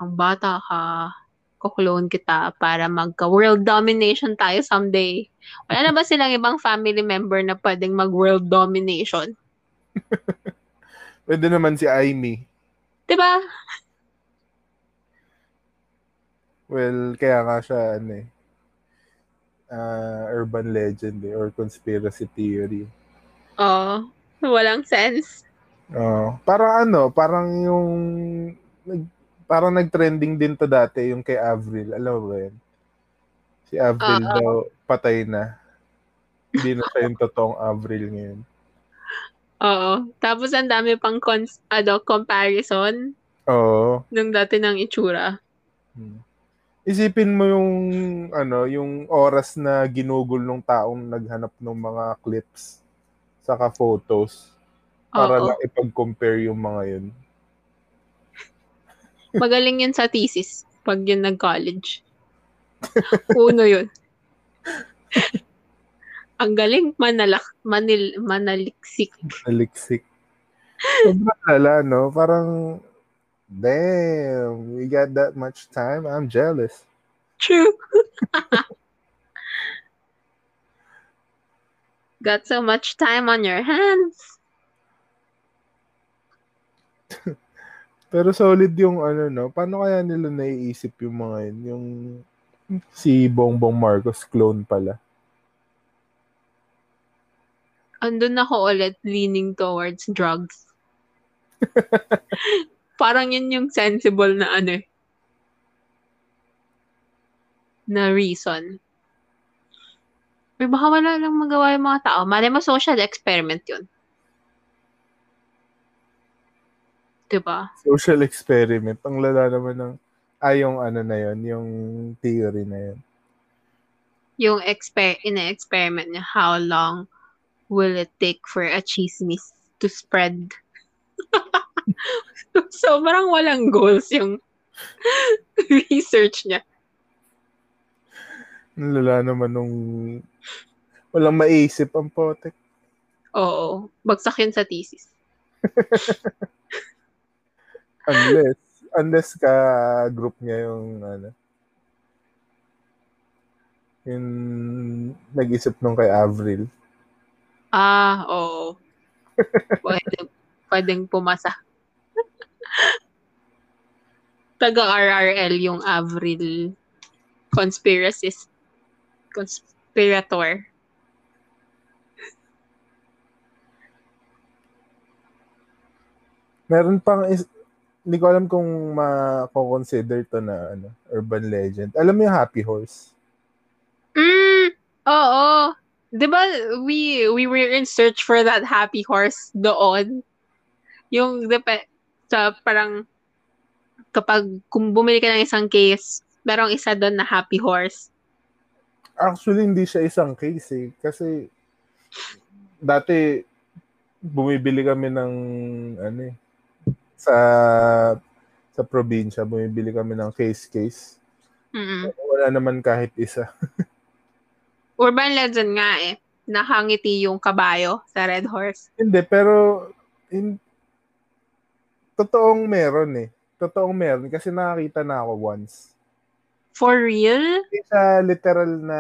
Ang bata ka, kukulon kita para magka-world domination tayo someday. Wala na ba silang ibang family member na pwedeng mag-world domination? Pwede naman si Aimee. 'Di ba? Well, kaya nga siya, ano eh, ah, urban legend eh, or conspiracy theory. Oo. walang sense. Oh, parang ano, parang yung nag, parang nag-trending din to dati yung kay Avril. Alam mo ba yun? Si Avril Oo. daw patay na. Hindi na siya yung totoong Avril ngayon. Oo. Tapos ang dami pang cons- ano, comparison Oo. nung dati ng itsura. Hmm. Isipin mo yung ano, yung oras na ginugol ng taong naghanap ng mga clips saka photos para Oo. lang ipag-compare yung mga yun. Magaling yun sa thesis pag yun nag-college. Uno yun. Ang galing manalak, manil, manaliksik. Naliksik. Sobrang lala, no? Parang, damn, we got that much time. I'm jealous. True. Got so much time on your hands. Pero solid yung ano, no? Paano kaya nila naiisip yung mga yun? Yung si Bongbong Marcos clone pala. Andun ako ulit leaning towards drugs. Parang yun yung sensible na ano eh. Na reason. May baka wala lang magawa yung mga tao. Mali mo social experiment yun. Diba? Social experiment. Ang lala naman ng, ay yung ano na yun, yung theory na yun. Yung exper ina-experiment niya, how long will it take for a chismis to spread? Sobrang walang goals yung research niya. Lala naman nung walang maisip ang potek. Oo. Bagsak yun sa thesis. Unless, unless ka group niya yung ano, yung nag-isip nung kay Avril. Ah, oo. Pwede, pwedeng pumasa. taga-RRL yung Avril conspiracist. Conspirator. Meron pang is- hindi ko alam kung ma-consider to na ano, urban legend. Alam mo yung Happy Horse? Mm, oo. 'Di ba we we were in search for that happy horse doon. Yung depe, sa parang kapag kung bumili ka ng isang case, merong isa doon na happy horse. Actually, hindi siya isang case eh. Kasi dati bumibili kami ng ano eh, sa sa probinsya, bumibili kami ng case-case. Mm. Wala naman kahit isa. Urban legend nga eh. Nakangiti yung kabayo sa red horse. Hindi, pero in, totoong meron eh. Totoong meron kasi nakakita na ako once. For real? Hindi siya literal na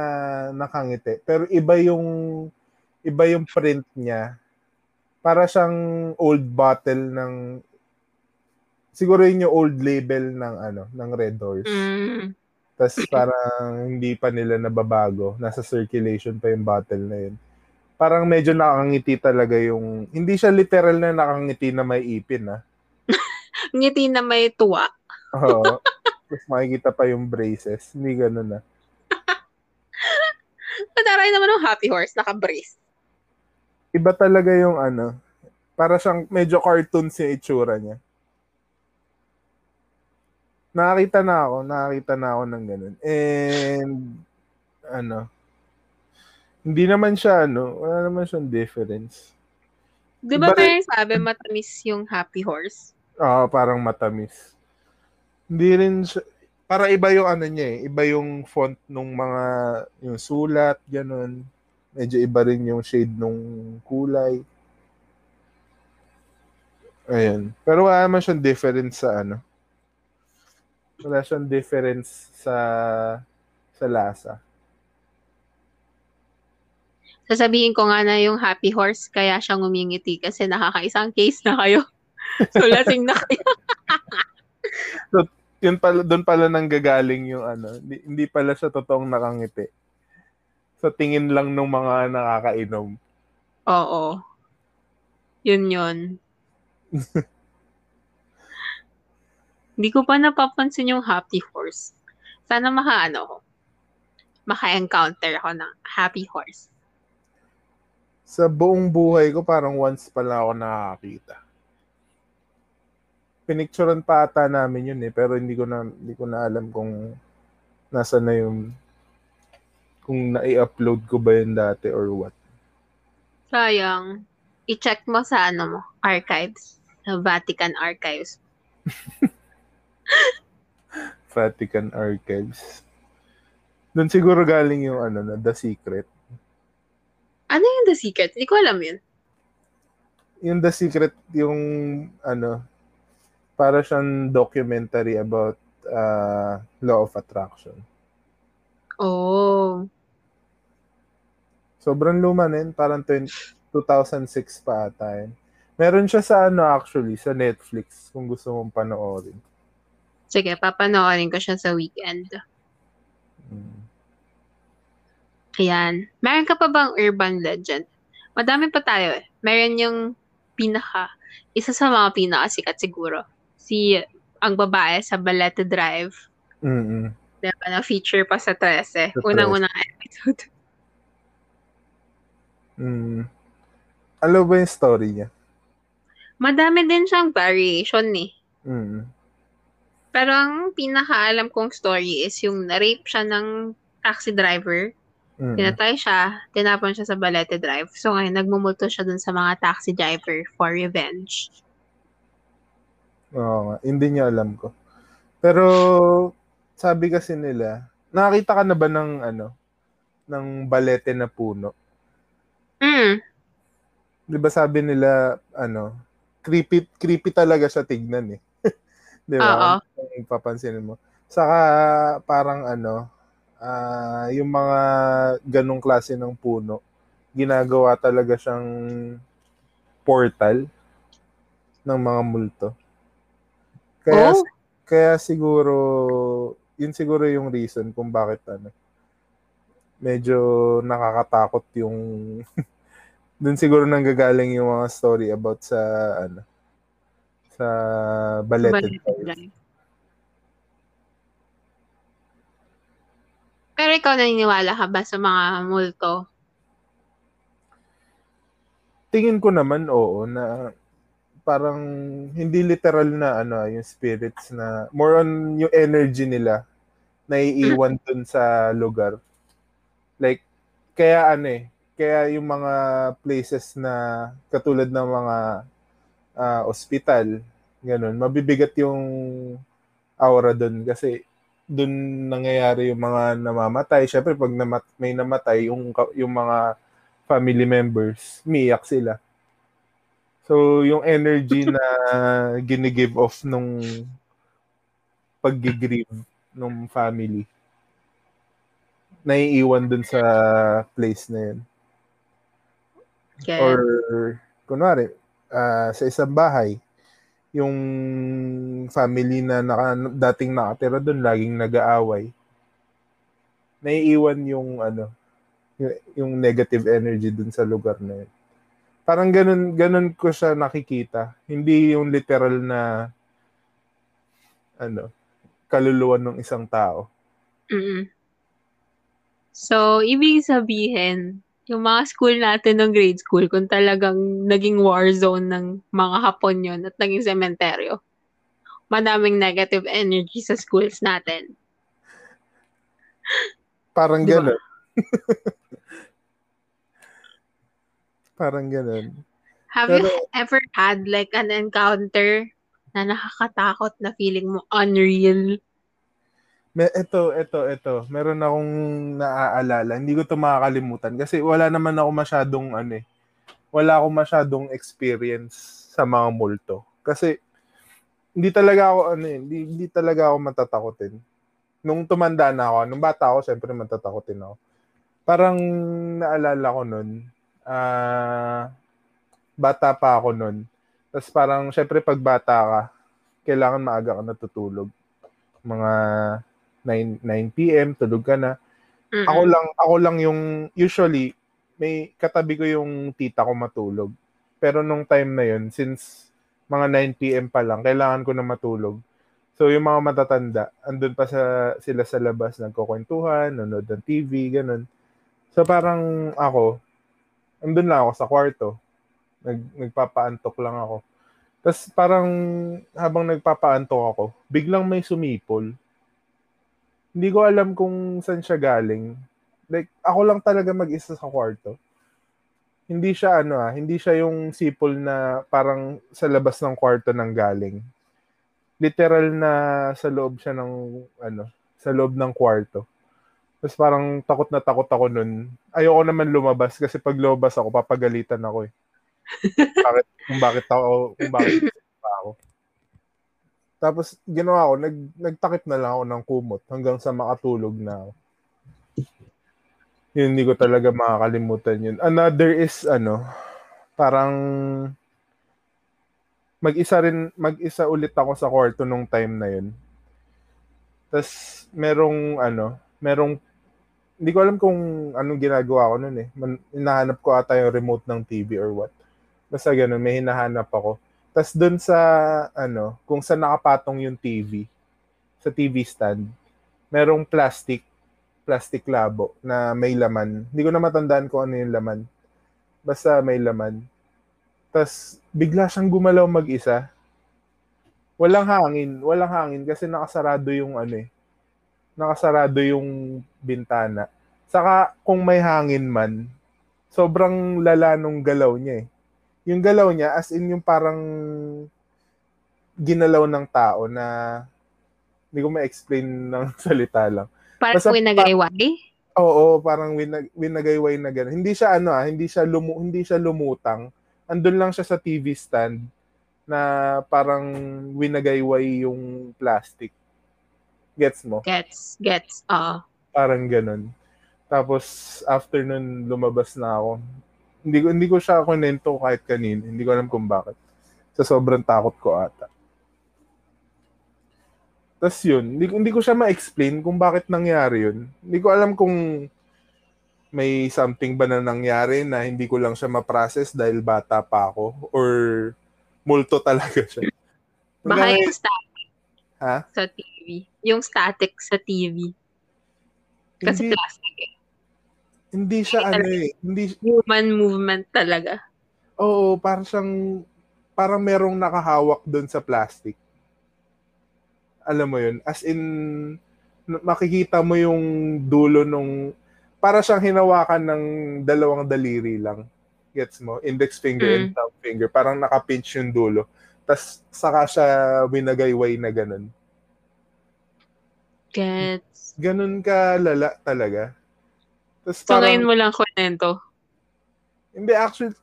nakangiti. Pero iba yung iba yung print niya. Para siyang old bottle ng siguro yun yung old label ng ano, ng Red Horse. Mm. Tapos parang hindi pa nila nababago. Nasa circulation pa yung bottle na yun. Parang medyo nakangiti talaga yung... Hindi siya literal na nakangiti na may ipin, ah. Ngiti na may tuwa. Oo. Tapos makikita pa yung braces. Hindi ganun, ah. Padaray naman ng happy horse, naka-brace. Iba talaga yung ano. Para siyang medyo cartoons yung itsura niya. Nakakita na ako. Nakakita na ako ng ganun. And, ano, hindi naman siya, ano, wala naman siyang difference. Di ba parang sabi matamis yung happy horse? Oo, parang matamis. Hindi rin siya, para iba yung ano niya eh. Iba yung font nung mga, yung sulat, ganun. Medyo iba rin yung shade nung kulay. Ayan. Pero wala naman siyang difference sa ano. Wala siyang difference sa sa lasa. Sasabihin ko nga na yung happy horse, kaya siya ngumingiti kasi nakakaisang case na kayo. so, lasing na kayo. Yun pala, doon pala nang gagaling yung ano. Hindi, hindi pala siya totoong nakangiti. Sa tingin lang ng mga nakakainom. Oo. Yun yun. Hindi ko pa napapansin yung happy horse. Sana maka, ano, maka-encounter ako ng happy horse. Sa buong buhay ko, parang once pala ako nakakita. Pinicturean pa ata namin yun eh, pero hindi ko na, hindi ko na alam kung nasa na yung kung na-upload ko ba yun dati or what. Sayang. I-check mo sa ano mo, archives. Sa Vatican Archives. Vatican Archives. Doon siguro galing yung ano na The Secret. Ano yung The Secret? Hindi ko alam yun. Yung The Secret, yung ano, para siyang documentary about uh, law of attraction. Oh. Sobrang luma na yun. Parang 20, 2006 pa ata yun. Meron siya sa ano actually, sa Netflix kung gusto mong panoorin. Sige, papanoorin ko siya sa weekend. Mm. Ayan. Meron ka pa bang urban legend? Madami pa tayo eh. Meron yung pinaka, isa sa mga pinakasikat siguro. Si, ang babae sa Balete Drive. Mm-mm. Diba, na-feature pa sa 13. Sa Unang-unang episode. Mm. Alam ba yung story niya? Madami din siyang variation eh. Mm. Pero ang pinakaalam kong story is yung na-rape siya ng taxi driver. Mm. Pinatay siya, tinapon siya sa Balete Drive. So ngayon, nagmumulto siya dun sa mga taxi driver for revenge. Oo nga, hindi niya alam ko. Pero sabi kasi nila, nakakita ka na ba ng ano, ng balete na puno? Mm. 'Di ba sabi nila ano, creepy creepy talaga siya tignan eh. 'Di ba? Kung papansinin mo. Saka parang ano, ah yung mga ganong klase ng puno, ginagawa talaga siyang portal ng mga multo. Kaya Oh? kaya siguro, yun siguro yung reason kung bakit ano, medyo nakakatakot yung, dun siguro nanggagaling yung mga story about sa, ano, sa Balleted Balleted Life. Pero ikaw naniniwala ka ba sa mga multo? Tingin ko naman, oo, na parang hindi literal na ano yung spirits na more on yung energy nila na iiwan dun sa lugar. Like kaya ano eh, kaya yung mga places na katulad ng mga uh, ospital, ganun, mabibigat yung aura dun kasi dun nangyayari yung mga namamatay. Syempre pag namat- may namatay yung yung mga family members, miyak sila. So, yung energy na ginigive off nung pag-grieve nung family, naiiwan dun sa place na yun. Okay. Or, kunwari, uh, sa isang bahay, yung family na naka, dating nakatira dun, laging nag-aaway, naiiwan yung, ano, yung, yung negative energy dun sa lugar na yun parang ganun, ganun ko siya nakikita. Hindi yung literal na ano, kaluluwa ng isang tao. Mm-mm. So, ibig sabihin, yung mga school natin ng grade school, kung talagang naging war zone ng mga Hapon yun at naging sementeryo, madaming negative energy sa schools natin. Parang Diba? ganun. Parang ganun. Have you Pero- ever had like an encounter na nakakatakot na feeling mo unreal? May, ito, ito, ito. Meron akong naaalala. Hindi ko to makakalimutan kasi wala naman ako masyadong ano eh. Wala akong masyadong experience sa mga multo. Kasi hindi talaga ako ano eh, hindi, hindi talaga ako matatakotin. Nung tumanda na ako, nung bata ako, syempre matatakotin ako. Parang naalala ko nun, ah bata pa ako nun. Tapos parang, syempre pag bata ka, kailangan maaga ka natutulog. Mga 9, 9 p.m., tulog ka na. Mm-mm. Ako lang, ako lang yung, usually, may katabi ko yung tita ko matulog. Pero nung time na yun, since mga 9 p.m. pa lang, kailangan ko na matulog. So yung mga matatanda, andun pa sa, sila sa labas, nagkukwentuhan, nanonood ng TV, ganun. So parang ako, andun lang ako sa kwarto. Nag, nagpapaantok lang ako. Tapos parang habang nagpapaantok ako, biglang may sumipol. Hindi ko alam kung saan siya galing. Like, ako lang talaga mag-isa sa kwarto. Hindi siya ano ah, hindi siya yung sipol na parang sa labas ng kwarto nang galing. Literal na sa loob siya ng ano, sa loob ng kwarto. Tapos parang takot na takot ako nun. Ayoko naman lumabas kasi pag lumabas ako, papagalitan ako eh. bakit, kung bakit ako, kung bakit pa ako. Tapos ginawa ko, nag, nagtakip na lang ako ng kumot hanggang sa makatulog na ako. Yun, hindi ko talaga makakalimutan yun. Another is, ano, parang mag-isa rin, mag-isa ulit ako sa kwarto nung time na yun. Tapos, merong, ano, merong, hindi ko alam kung anong ginagawa ko nun eh. Man, hinahanap ko ata yung remote ng TV or what. Basta ganun, may hinahanap ako. Tapos dun sa, ano, kung saan nakapatong yung TV, sa TV stand, merong plastic, plastic labo na may laman. Hindi ko na matandaan kung ano yung laman. Basta may laman. Tapos, bigla siyang gumalaw mag-isa. Walang hangin. Walang hangin kasi nakasarado yung ano eh. Nakasarado yung bintana. Saka, kung may hangin man, sobrang lala nung galaw niya eh. Yung galaw niya, as in yung parang ginalaw ng tao na hindi ko ma-explain ng salita lang. Parang Basta- winagayway? Oo, parang winag, winagayway na gano'n. Hindi siya ano ah, hindi siya lumu, hindi siya lumutang. Andun lang siya sa TV stand na parang winagayway yung plastic. Gets mo? Gets, gets. Oo. Parang gano'n. Tapos after nun lumabas na ako. Hindi ko hindi ko siya kunento kahit kanin. Hindi ko alam kung bakit. Sa sobrang takot ko ata. Tapos yun, hindi, ko- hindi ko siya ma-explain kung bakit nangyari yun. Hindi ko alam kung may something ba na nangyari na hindi ko lang siya ma-process dahil bata pa ako or multo talaga siya. Baka yung static Ha? sa TV. Yung static sa TV. Kasi Hindi, plastic eh. Hindi siya ano eh. Hindi, Human movement talaga. oo, parang siyang, parang merong nakahawak doon sa plastic. Alam mo yun? As in, makikita mo yung dulo nung, para siyang hinawakan ng dalawang daliri lang. Gets mo? Index finger and thumb finger. Parang nakapinch yung dulo. Tapos saka siya winagayway na ganun. Gets. Ganun ka lala talaga. Tapos So, parang, ngayon mo lang kwento. Hindi, actually,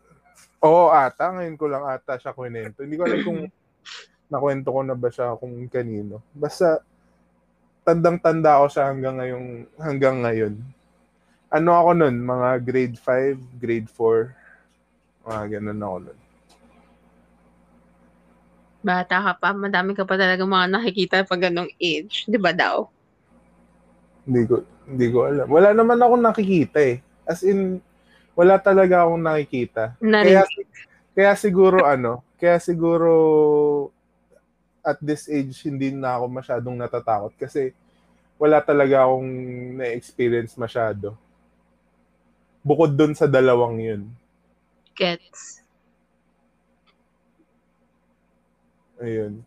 oo ata. Ngayon ko lang ata siya kwento. Hindi ko alam kung nakwento ko na ba siya kung kanino. Basta, tandang-tanda ako siya hanggang ngayong, hanggang ngayon. Ano ako nun? Mga grade 5, grade 4. Mga ganun ako nun. Bata ka pa, madami ka pa talaga mga nakikita pag ganong age. Di ba daw? Hindi ko, hindi ko alam. Wala naman ako nakikita eh. As in, wala talaga akong nakikita. Kaya, kaya siguro ano, kaya siguro at this age hindi na ako masyadong natatakot kasi wala talaga akong na-experience masyado. Bukod dun sa dalawang yun. Gets. Ayun.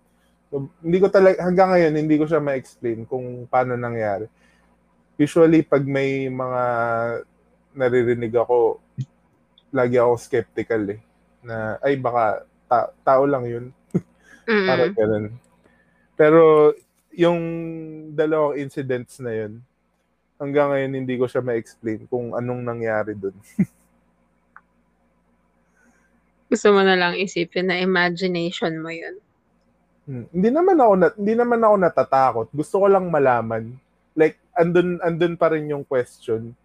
So, hindi ko talaga, hanggang ngayon, hindi ko siya ma-explain kung paano nangyari. Usually, pag may mga naririnig ako, lagi ako skeptical eh. Na, ay baka ta- tao lang yun. Mm. Parang ganun. Pero yung dalawang incidents na yun, hanggang ngayon hindi ko siya ma-explain kung anong nangyari dun. Gusto mo na lang isipin na imagination mo yun. Hmm. Hindi naman ako na, hindi naman ako natatakot. Gusto ko lang malaman. Like andun andun pa rin yung question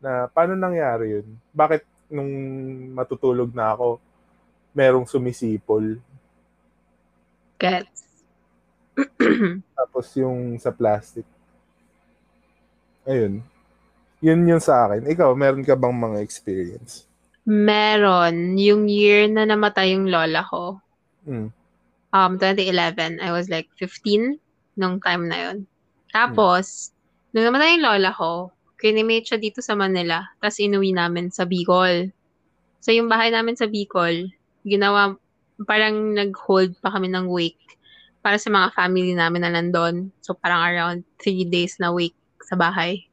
na paano nangyari yun? Bakit nung matutulog na ako merong sumisipol Gets. tapos yung sa plastic. Ayun. Yun yun sa akin. Ikaw, meron ka bang mga experience? Meron. Yung year na namatay yung lola ko, Hmm. um, 2011, I was like 15 nung time na yun. Tapos, nung namatay yung lola ko, kinimate siya dito sa Manila, tapos inuwi namin sa Bicol. So, yung bahay namin sa Bicol, ginawa, parang nag-hold pa kami ng wake para sa mga family namin na nandun. So, parang around 3 days na wake sa bahay.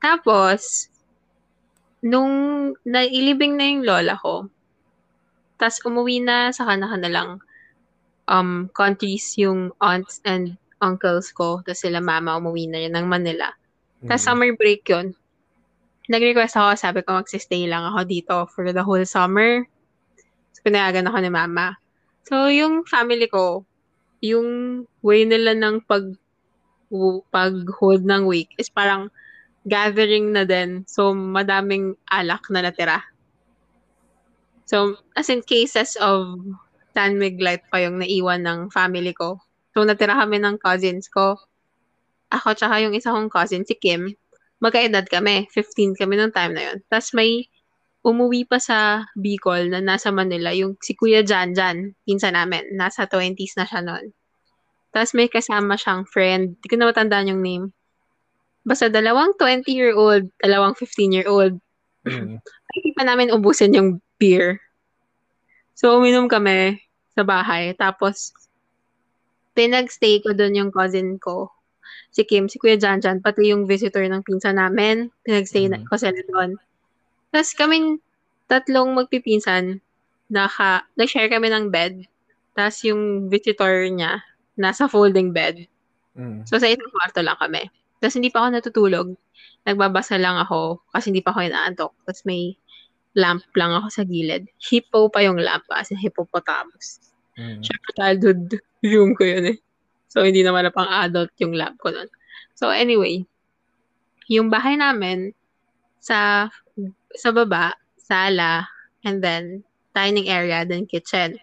Tapos, nung nailibing na yung lola ko, tapos umuwi na sa kanilang um, countries yung aunts and uncles ko, tapos sila mama umuwi na rin ng Manila. Tapos Mm. summer break yun. Nag-request ako, sabi ko magsistay lang ako dito for the whole summer. So, pinayagan ako ni mama. So, yung family ko, yung way nila ng pag pag-hold ng week is parang gathering na din. So, madaming alak na natira. So, as in cases of San Light pa yung naiwan ng family ko. So, natira kami ng cousins ko. Ako tsaka yung isa kong cousin, si Kim. Magkaedad kami. 15 kami nung time na yun. Tapos may umuwi pa sa Bicol na nasa Manila, yung si Kuya Jan Jan, pinsa namin. Nasa 20s na siya noon. Tapos may kasama siyang friend. Di ko na matandaan yung name. Basta dalawang 20-year-old, dalawang 15-year-old. Mm. Hindi pa namin ubusin yung beer. So, uminom kami sa bahay. Tapos, pinag-stay ko doon yung cousin ko. Si Kim, si Kuya Janjan, pati yung visitor ng pinsan namin. Pinag-stay na Mhm. ko sila doon. Tapos kami tatlong magpipinsan, naka, nag-share kami ng bed. Tapos yung visitor niya, nasa folding bed. Mm. So, sa isang kwarto lang kami. Tapos, hindi pa ako natutulog. Nagbabasa lang ako kasi hindi pa ako inaantok. Tapos, may lamp lang ako sa gilid. Hippo pa yung lamp kasi hippopotamus. Mm. Siyempre, childhood room ko yun eh. So, hindi naman na pang adult yung lamp ko nun. So, anyway, yung bahay namin, sa sa baba, sala, and then dining area, then kitchen.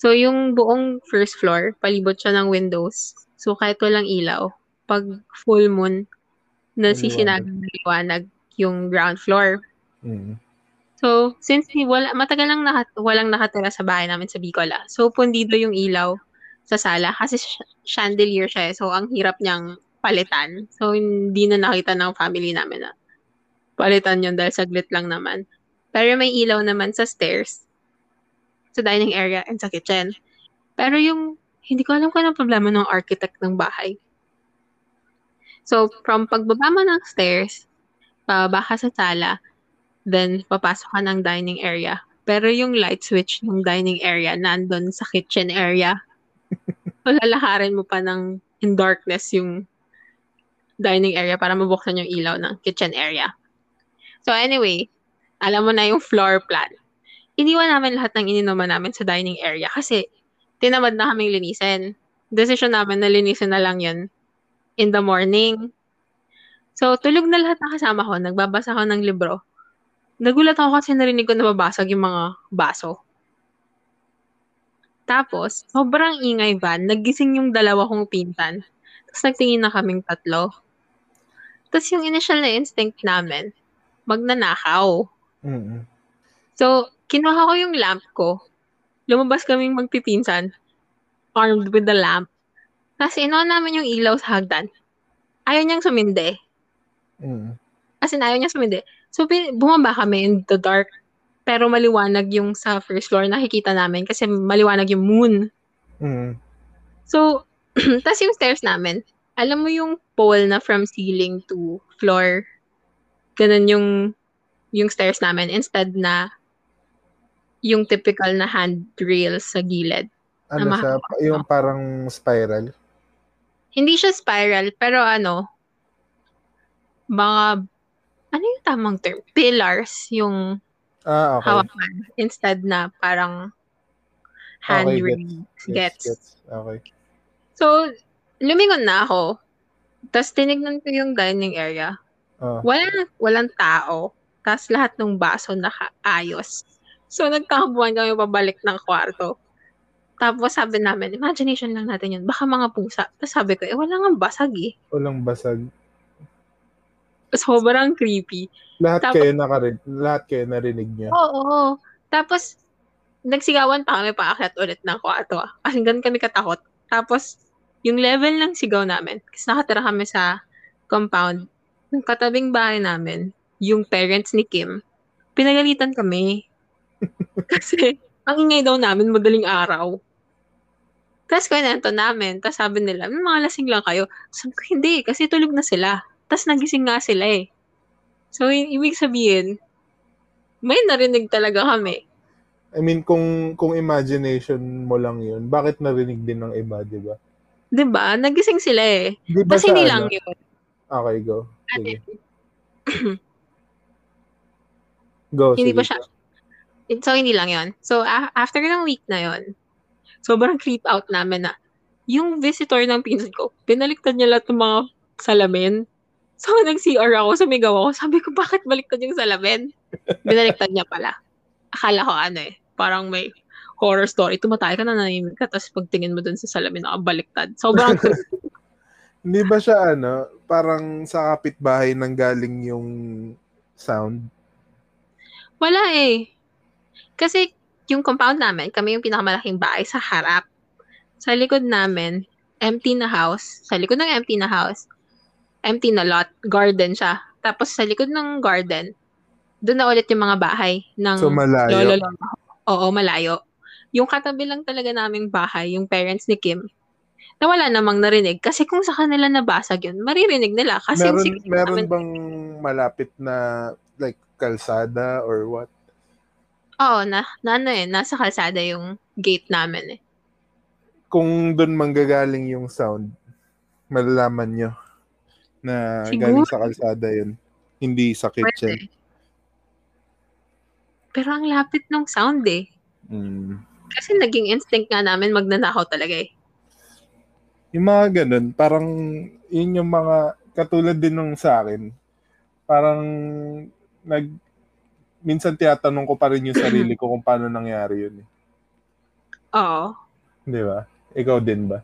So, yung buong first floor, palibot siya ng windows. So, kahit walang ilaw, pag full moon, nasisinag Maliwanag. ng liwanag yung ground floor. Mm. So, since wala, matagal lang naka, walang nakatira sa bahay namin sa Bicol, ah. so pundido yung ilaw sa sala kasi sh- chandelier siya eh. So, ang hirap niyang palitan. So, hindi na nakita ng family namin na palitan yun dahil saglit lang naman. Pero may ilaw naman sa stairs, sa dining area, and sa kitchen. Pero yung, hindi ko alam kung anong problema ng architect ng bahay. So, from pagbaba mo ng stairs, pababa ka sa sala, then papasok ka ng dining area. Pero yung light switch ng dining area nandun sa kitchen area. so, lalakarin mo pa ng in darkness yung dining area para mabuksan yung ilaw ng kitchen area. So anyway, alam mo na yung floor plan. Iniwan namin lahat ng ininuman namin sa dining area kasi tinamad na kaming linisin. Decision namin na linisin na lang yun in the morning. So, tulog na lahat ng kasama ko. Nagbabasa ko ng libro. Nagulat ako kasi narinig ko nababasag yung mga baso. Tapos, sobrang ingay van. Nagising yung dalawa kong pinsan. Tapos nagtingin na kaming tatlo. Tapos yung initial na instinct namin, magnanakaw. Mm. So, kinuha ko yung lamp ko. Lumabas kaming magpipinsan, armed with the lamp. Tapos inuha namin yung ilaw sa hagdan. Ayaw niyang sumindi. Mm. As in, ayaw niya sumindi. So, bumaba kami in the dark. Pero maliwanag yung sa first floor. Nakikita namin kasi maliwanag yung moon. Mm. So, tas yung stairs namin, alam mo yung pole na from ceiling to floor, ganun yung yung stairs namin instead na yung typical na handrail sa gilid. Ano siya? Yung parang spiral. Hindi siya spiral, pero ano, mga, ano yung tamang term? Pillars yung Ah, okay. hawakan instead na parang Okay, handrail gets. Okay. So, lumingon na ako. Tapos tinignan ko yung dining area. Ah. Walang, walang tao. Tapos lahat ng baso nakaayos. So, nagkakabuhan kami pabalik ng kwarto. Tapos sabi namin, imagination lang natin yun. Baka mga pusa. Tapos sabi ko, eh, wala nga basag eh. Walang basag. Sobrang creepy. Lahat Tapos- kayo nakarin, lahat kayo narinig niyo. Oo, oo. Tapos, nagsigawan pa kami paakyat ulit ng kwarto. ah. Kasi ganun kami katakot. Tapos, yung level ng sigaw namin, kasi nakatira kami sa compound, ng katabing bahay namin, yung parents ni Kim, pinagalitan kami. kasi, ang ingay daw namin madaling araw. Tapos kwento namin, tapos sabi nila, "Hmm, mga lasing lang kayo. Sabi ko, hindi, kasi tulog na sila. Tapos nagising nga sila eh. So, i- ibig sabihin, may narinig talaga kami. I mean, kung kung imagination mo lang yun, bakit narinig din ng iba, di ba? 'Di ba? Nagising sila eh. Di ba Tapos sa hindi ano? lang yun. Okay, go. Sige. Go, hindi sige. pa siya. So, hindi lang yun. So, a- after ng week na yun, sobrang creep out namin na yung visitor ng pinsan ko, pinaliktad niya lahat ng mga salamin. So, nag-CR ako, sumigaw ako. Sabi ko, bakit baliktad yung salamin? Binaliktad niya pala. Akala ko ano eh, parang may horror story. Tumatay ka na nanimig ka, tapos pagtingin mo dun sa salamin, nakabaliktad. Sobrang. Hindi ba siya ano, parang sa kapitbahay nang galing yung sound? Wala eh. Kasi yung compound namin, kami yung pinakamalaking bahay sa harap. Sa likod namin, empty na house. Sa likod ng empty na house, empty na lot, garden siya. Tapos sa likod ng garden, doon na ulit yung mga bahay ng So malayo. lolo lolo. Oo, malayo. Yung katabi lang talaga naming bahay, yung parents ni Kim, na wala namang narinig. Kasi kung sa kanila nabasag yun, maririnig nila. Kasi meron security meron namin- bang malapit na like kalsada or what? Oo, na, na ano eh, nasa kalsada yung gate namin eh. Kung doon manggagaling yung sound, malalaman nyo na Siguro. galing sa kalsada yun. Hindi sa kitchen. Pwede. Pero ang lapit ng sound eh. Mm. Kasi naging instinct nga namin magnanakaw talaga eh. Yung mga ganun, parang yun yung mga, katulad din nung sa akin, parang nag, minsan tinatanong ko pa rin yung sarili ko kung paano nangyari yun. Eh. Oo. Di ba? Ikaw din ba?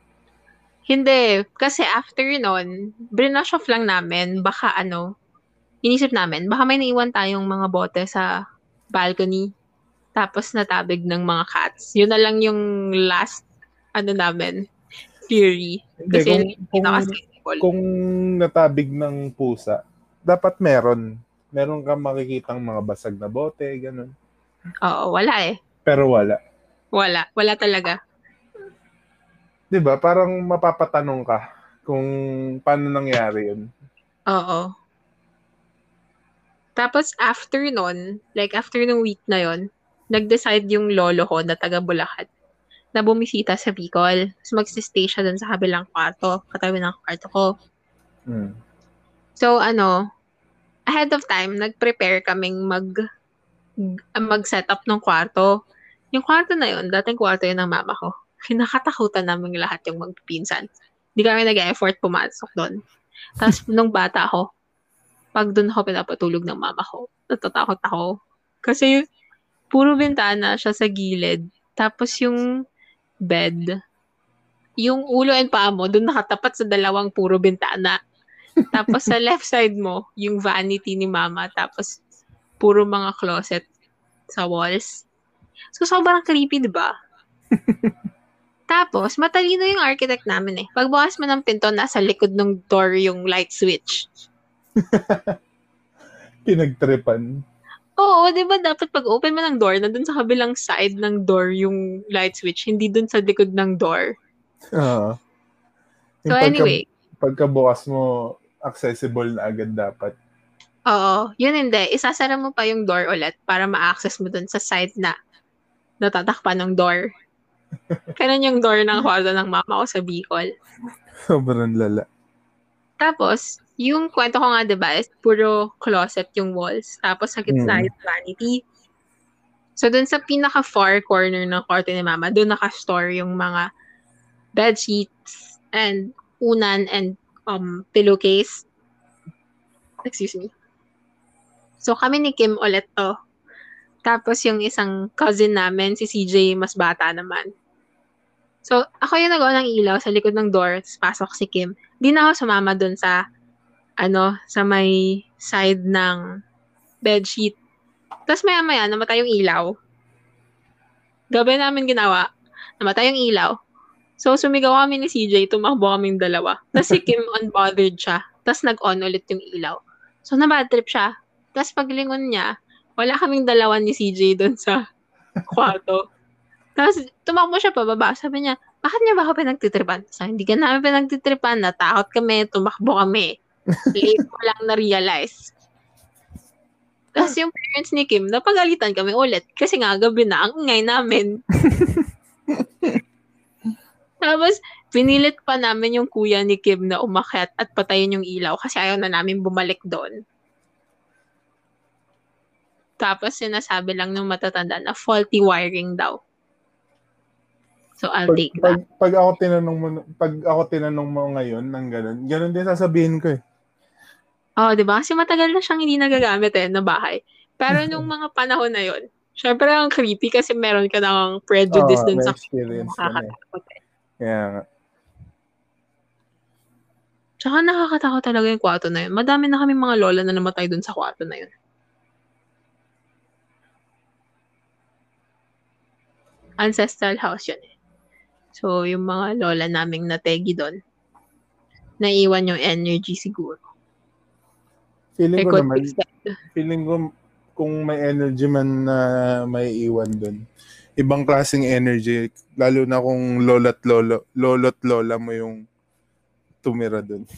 Hindi. Kasi after nun, brinash off lang namin. Baka ano, inisip namin, baka may naiwan tayong mga bote sa balcony. Tapos natabig ng mga cats. Yun na lang yung last, ano namin, theory. Hindi, Kasi kung, yung kung, pinaka-sensible. kung natabig ng pusa, dapat meron. Meron kang makikitang mga basag na bote, ganun. Oo, wala eh. Pero wala. Wala. Wala talaga. 'Di ba? Parang mapapatanong ka kung paano nangyari 'yun. Oo. Tapos after nun, like after nung week na yon, nag-decide yung lolo ko na taga Bulacan na bumisita sa Bicol. So magsistay siya dun sa kabilang kwarto, katabi ng kwarto ko. Hmm. So ano, ahead of time, nag-prepare kaming mag mag-set up ng kwarto. Yung kwarto na yun, dating kwarto yun ng mama ko. Kinakatakutan namin lahat yung magpinsan. Hindi kami nag-effort pumasok doon. Tapos nung bata ako, pag doon ako pinapatulog ng mama ko, natatakot ako. Kasi puro bintana siya sa gilid. Tapos yung bed, yung ulo and paa mo, doon nakatapat sa dalawang puro bintana. Tapos sa left side mo, yung vanity ni mama. Tapos puro mga closet sa walls. So, sobrang creepy, di ba? Tapos, matalino yung architect namin eh. Pagbukas mo ng pinto, nasa likod ng door yung light switch. Pinagtripan. Oo, di ba dapat pag open mo ng door, nandun sa kabilang side ng door yung light switch, hindi dun sa likod ng door. Ah. So Yung pagka- anyway, Pagkabukas mo, accessible na agad dapat. oo, yun hindi. Isasara mo pa yung door ulit para ma-access mo dun sa side na natatakpan ng door. Kanan yung door ng kwarto ng mama ko sa Bicol. Sobrang lala. Tapos, yung kwento ko nga, di ba, is puro closet yung walls. Tapos, sa gitna Mm. yung vanity. So, dun sa pinaka-far corner ng kwarto ni mama, dun naka-store yung mga bed sheets and unan and um, pillowcase. Excuse me. So, kami ni Kim ulit to. Tapos, yung isang cousin namin, si CJ, mas bata naman. So, ako yung nagawa ng ilaw sa likod ng door, tapos pasok si Kim. Di na ako sumama dun sa, ano, sa may side ng bedsheet. Tapos maya-maya, namatay yung ilaw. Gabi namin ginawa, namatay yung ilaw. So, sumigaw kami ni CJ, tumakbo kaming dalawa. Tapos si Kim unbothered siya. Tapos nag-on ulit yung ilaw. So, na-bad trip siya. Tapos paglingon niya, wala kaming dalawa ni CJ doon sa kwarto. Tapos tumakbo siya pababa. Sabi niya, bakit niya ba ako pinagtitripan? Sabi, hindi ka namin pinagtitripan. Natakot kami. Tumakbo kami. Late ko lang na-realize. Tapos yung parents ni Kim, napagalitan kami ulit. Kasi nga, gabi na, ang ingay namin. Tapos, pinilit pa namin yung kuya ni Kim na umakyat at patayin yung ilaw kasi ayaw na namin bumalik doon. Tapos, sinasabi lang ng matatanda na faulty wiring daw. So, I'll Pag, take pag, that. pag ako tinanong mo, pag ako tinanong mo ngayon ng ganun, ganun din sasabihin ko eh. Oh, di ba? Kasi matagal na siyang hindi nagagamit eh, na bahay. Pero nung mga panahon na yon, syempre ang creepy kasi meron ka ng prejudice Oo, dun sa makakatakot eh. Nga. Tsaka nakakatakot talaga yung kwarto na yun. Madami na kami mga lola na namatay dun sa kwarto na yun. Ancestral house yun eh. So, yung mga lola naming nategi doon, naiwan yung energy siguro. Feeling ko naman, feeling ko kung may energy man na may iwan dun. Ibang klaseng energy, lalo na kung lolo't lolo, lolo't lola mo yung tumira dun.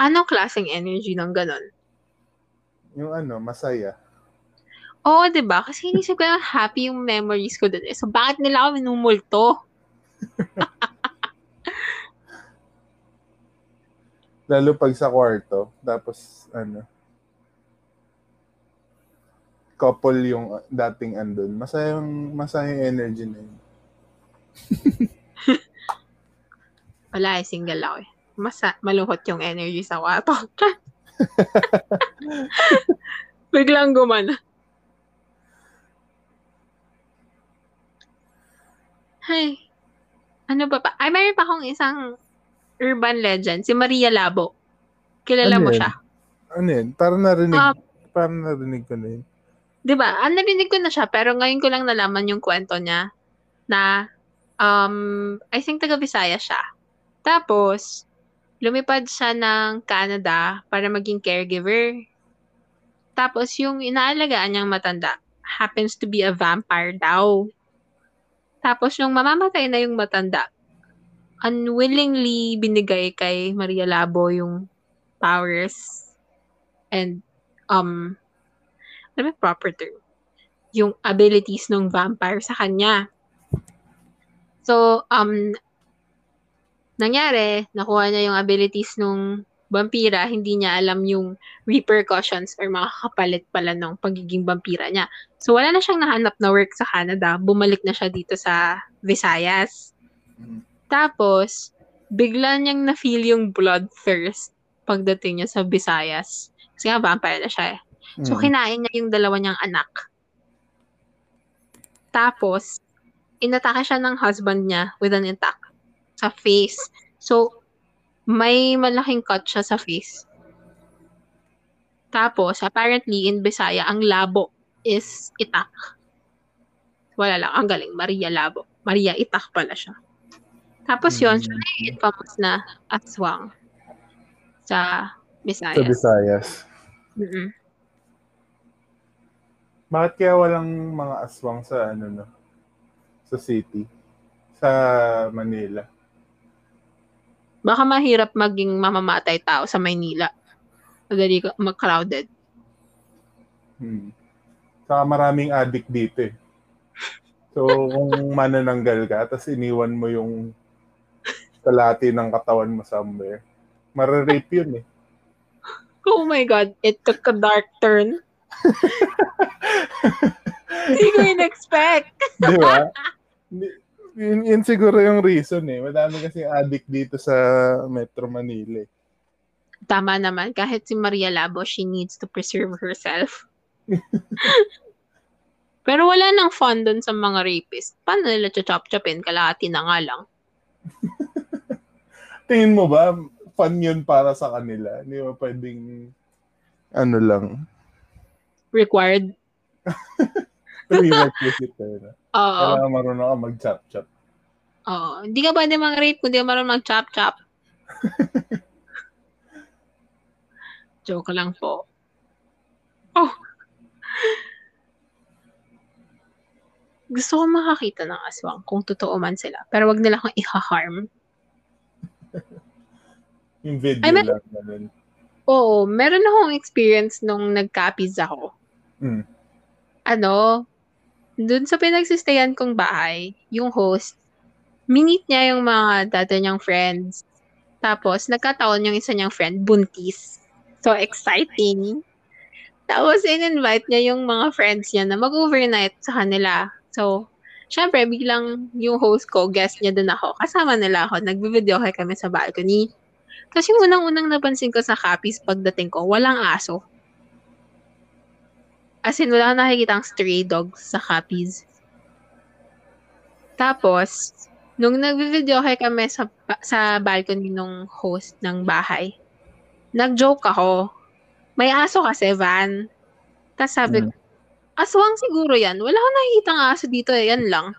Anong klaseng energy ng ganon? Yung ano, masaya. Oo, di ba? Kasi inisip ko yung happy yung memories ko dun eh. So, bakit nila ako minumulto? Lalo pag sa kwarto, tapos ano, couple yung dating andun. Masayang, masayang energy na yun. Wala eh, single ako eh. Masa, malungkot yung energy sa kwarto. Biglang gumana. Ay. ano ba pa? Ay, mayroon pa akong isang urban legend, si Maria Labo. Kilala Ano mo yun? siya? Ano yun? Parang narinig, Ah. parang narinig ko na yun. 'Di ba? Ang narinig ko na siya pero ngayon ko lang nalaman yung kwento niya na um I think taga Visaya siya. Tapos lumipad siya ng Canada para maging caregiver. Tapos yung inaalagaan niyang matanda happens to be a vampire daw. Tapos yung mamamatay na yung matanda, unwillingly binigay kay Maria Labo yung powers and um ano yung proper term? Yung abilities ng vampire sa kanya. So, um, nangyari, nakuha niya yung abilities nung vampira, hindi niya alam yung repercussions or mga kapalit pala ng pagiging vampira niya. So, wala na siyang nahanap na work sa Canada. Bumalik na siya dito sa Visayas. Mm. Tapos, bigla niyang na-feel yung bloodthirst pagdating niya sa Visayas. Kasi nga, vampire na siya eh. So, Mm. kinain niya yung dalawa niyang anak. Tapos, inatake siya ng husband niya with an attack sa face. So, may malaking cut siya sa face. Tapos, apparently, in Bisaya, ang labo is itak. Wala lang, ang galing. Maria Labo. Maria Itak pala siya. Tapos yun, siya na yung infamous na aswang sa Bisaya. Sa Visayas. Mm-mm. Bakit kaya walang mga aswang sa ano no? Sa city? Sa Manila? Baka mahirap maging mamamatay tao sa Maynila. Madali ka- mag-crowded. Hmm. Saka maraming addict dito eh. So, kung manananggal ka, tapos iniwan mo yung kalati ng katawan mo somewhere, mararape yun eh. Oh my God, it took a dark turn. Hindi ko in-expect. Di ba? Yun, yun siguro yung reason eh. Madami kasi addict dito sa Metro Manila eh. Tama naman, kahit si Maria Labo, she needs to preserve herself. Pero wala nang fun dun sa mga rapist. Paano nila chop-chopin? Kalahati na nga lang. Tingin mo ba, fun yun para sa kanila? Hindi mo pwedeng, ano lang, Required. prerequisite eh. Oo. Kailangan marunong ka mag-chop-chop. Oo. Hindi ka pwede mang-rape kung di ka marunong mag-chop-chop. Joke lang po. Oh. Gusto ko makakita ng aswang kung totoo man sila. Pero wag nila akong iha-harm. Yung video Ay, may- lang. Ganun. Oo, meron akong experience nung nag-copies ako. Mm. Ano, dun sa pinagsistayan kong bahay, yung host, minit niya yung mga dati niyang friends. Tapos, nagkataon yung isa niyang friend, buntis. So, exciting. Tapos, in-invite niya yung mga friends niya na mag-overnight sa kanila. So, syempre, biglang yung host ko, guest niya dun ako. Kasama nila ako. Nagbe-video kami sa balcony. Tapos yung unang-unang napansin ko sa copies pagdating ko, walang aso. As in, wala akong nakikita stray dogs sa copies. Tapos, nung nagve-video kami sa, sa balcony nung host ng bahay, nag-joke ako. May aso kasi, Van. Tapos sabi ko, aswang siguro yan. Wala akong nakikita aso dito eh. Yan lang.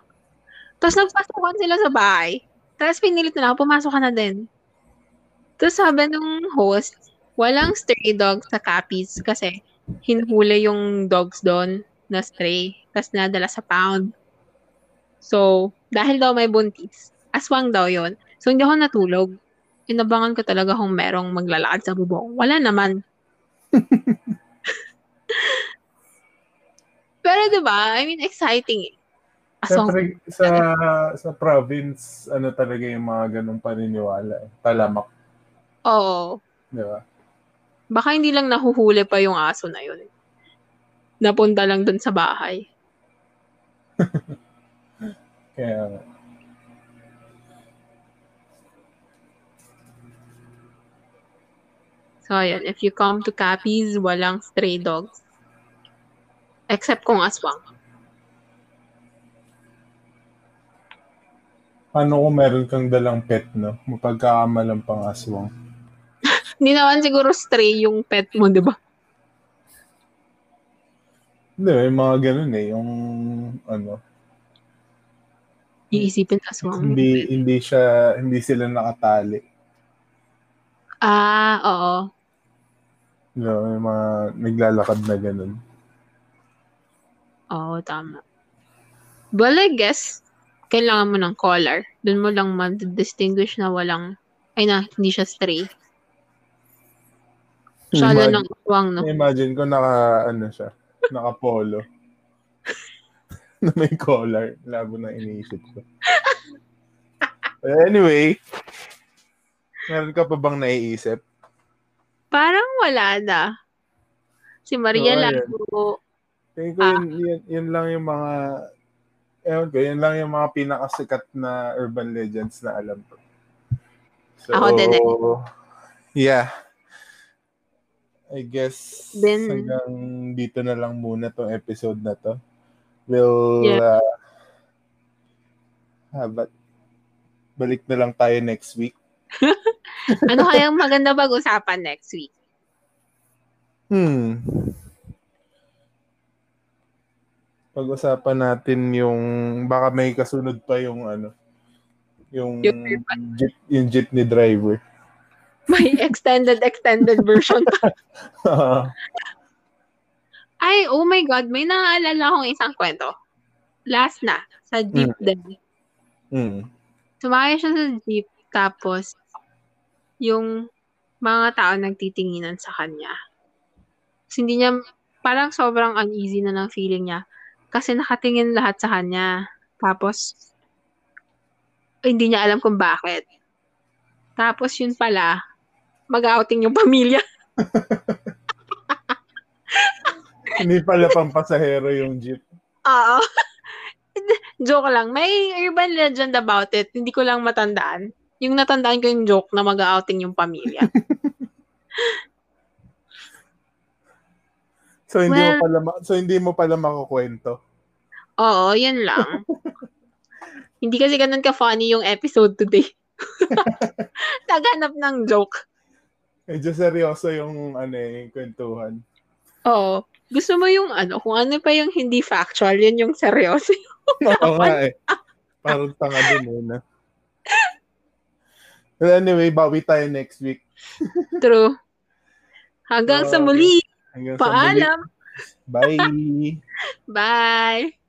Tapos nagpasukan sila sa bahay. Tapos pinilit na lang, pumasok ka na din. Tapos sabi nung host, walang stray dog sa copies kasi hinhuli yung dogs doon na stray. Tapos nadala sa pound. So, dahil daw may buntis, aswang daw yon So, hindi ako natulog. Inabangan ko talaga kung merong maglalakad sa bubong. Wala naman. Pero 'di ba? I mean, exciting eh. Aswang Siyempre, sa, sa province, ano talaga yung mga ganong paniniwala. Eh. Talamak, Oo. di ba? Baka hindi lang nahuhuli pa yung aso na yun. Napunta lang dun sa bahay. Kaya. So, ayan. If you come to Capiz, walang stray dogs. Except kung aswang. Paano kung meron kang dalang pet, no? Mapagkakamalang pang aswang. Hindi naman siguro stray yung pet mo, di ba? Hindi, may mga ganun eh. Yung, ano, Iisipin aswang. hindi, hindi siya, hindi sila nakatali. Ah, oo. Know, may mga naglalakad na ganun. Oo, tama. Well, I guess, kailangan mo ng collar. Doon mo lang ma-distinguish na walang, ay na, hindi siya stray. Shala Imagine- ng aswang, no? Imagine ko naka, ano siya, naka polo. na may collar. Labo na iniisip ko. anyway, meron ka pa bang naiisip? Parang wala na. Si Maria Oo, Lago, Tingin ko Ah. yun, yun, yun lang yung mga, ewan ko, yun lang yung mga pinakasikat na urban legends na alam ko. So, Ako din eh. Yeah. I guess Then- hanggang dito na lang muna tong episode na to. We'll Yeah. uh, a- balik na lang tayo next week. ano kayang maganda pag-usapan next week? Hmm. Pag-usapan natin yung baka may kasunod pa yung ano yung Yung- jeep, yung jeepney driver. May extended, extended version pa. Ay, oh my God, may naaalala akong isang kwento. Last na, sa jeep din. mm. Sumakay siya sa jeep, tapos yung mga tao nagtitinginan sa kanya. Tapos hindi niya, parang sobrang uneasy na ng feeling niya. Kasi nakatingin lahat sa kanya. Tapos, hindi niya alam kung bakit. Tapos yun pala, mag-outing yung pamilya. Hindi pala pampasahero yung jeep. Oo. joke lang. May urban legend about it. Hindi ko lang matandaan. Yung natandaan ko yung joke na mag-outing yung pamilya. So hindi mo Well- pala ma- so hindi mo pala makukwento. Oo, yan lang. Hindi kasi ganun ka-funny yung episode today. Naghanap ng joke. Medyo seryoso yung ano eh, yung kwentuhan. Oo. Gusto mo yung ano, kung ano pa yung hindi factual, yun yung seryoso. Oo nga eh. Parang tanga din eh. Na. Well, anyway, bawi tayo next week. True. Hanggang sa Oo. muli. Hanggang sa muli. Paalam. Bye! Bye.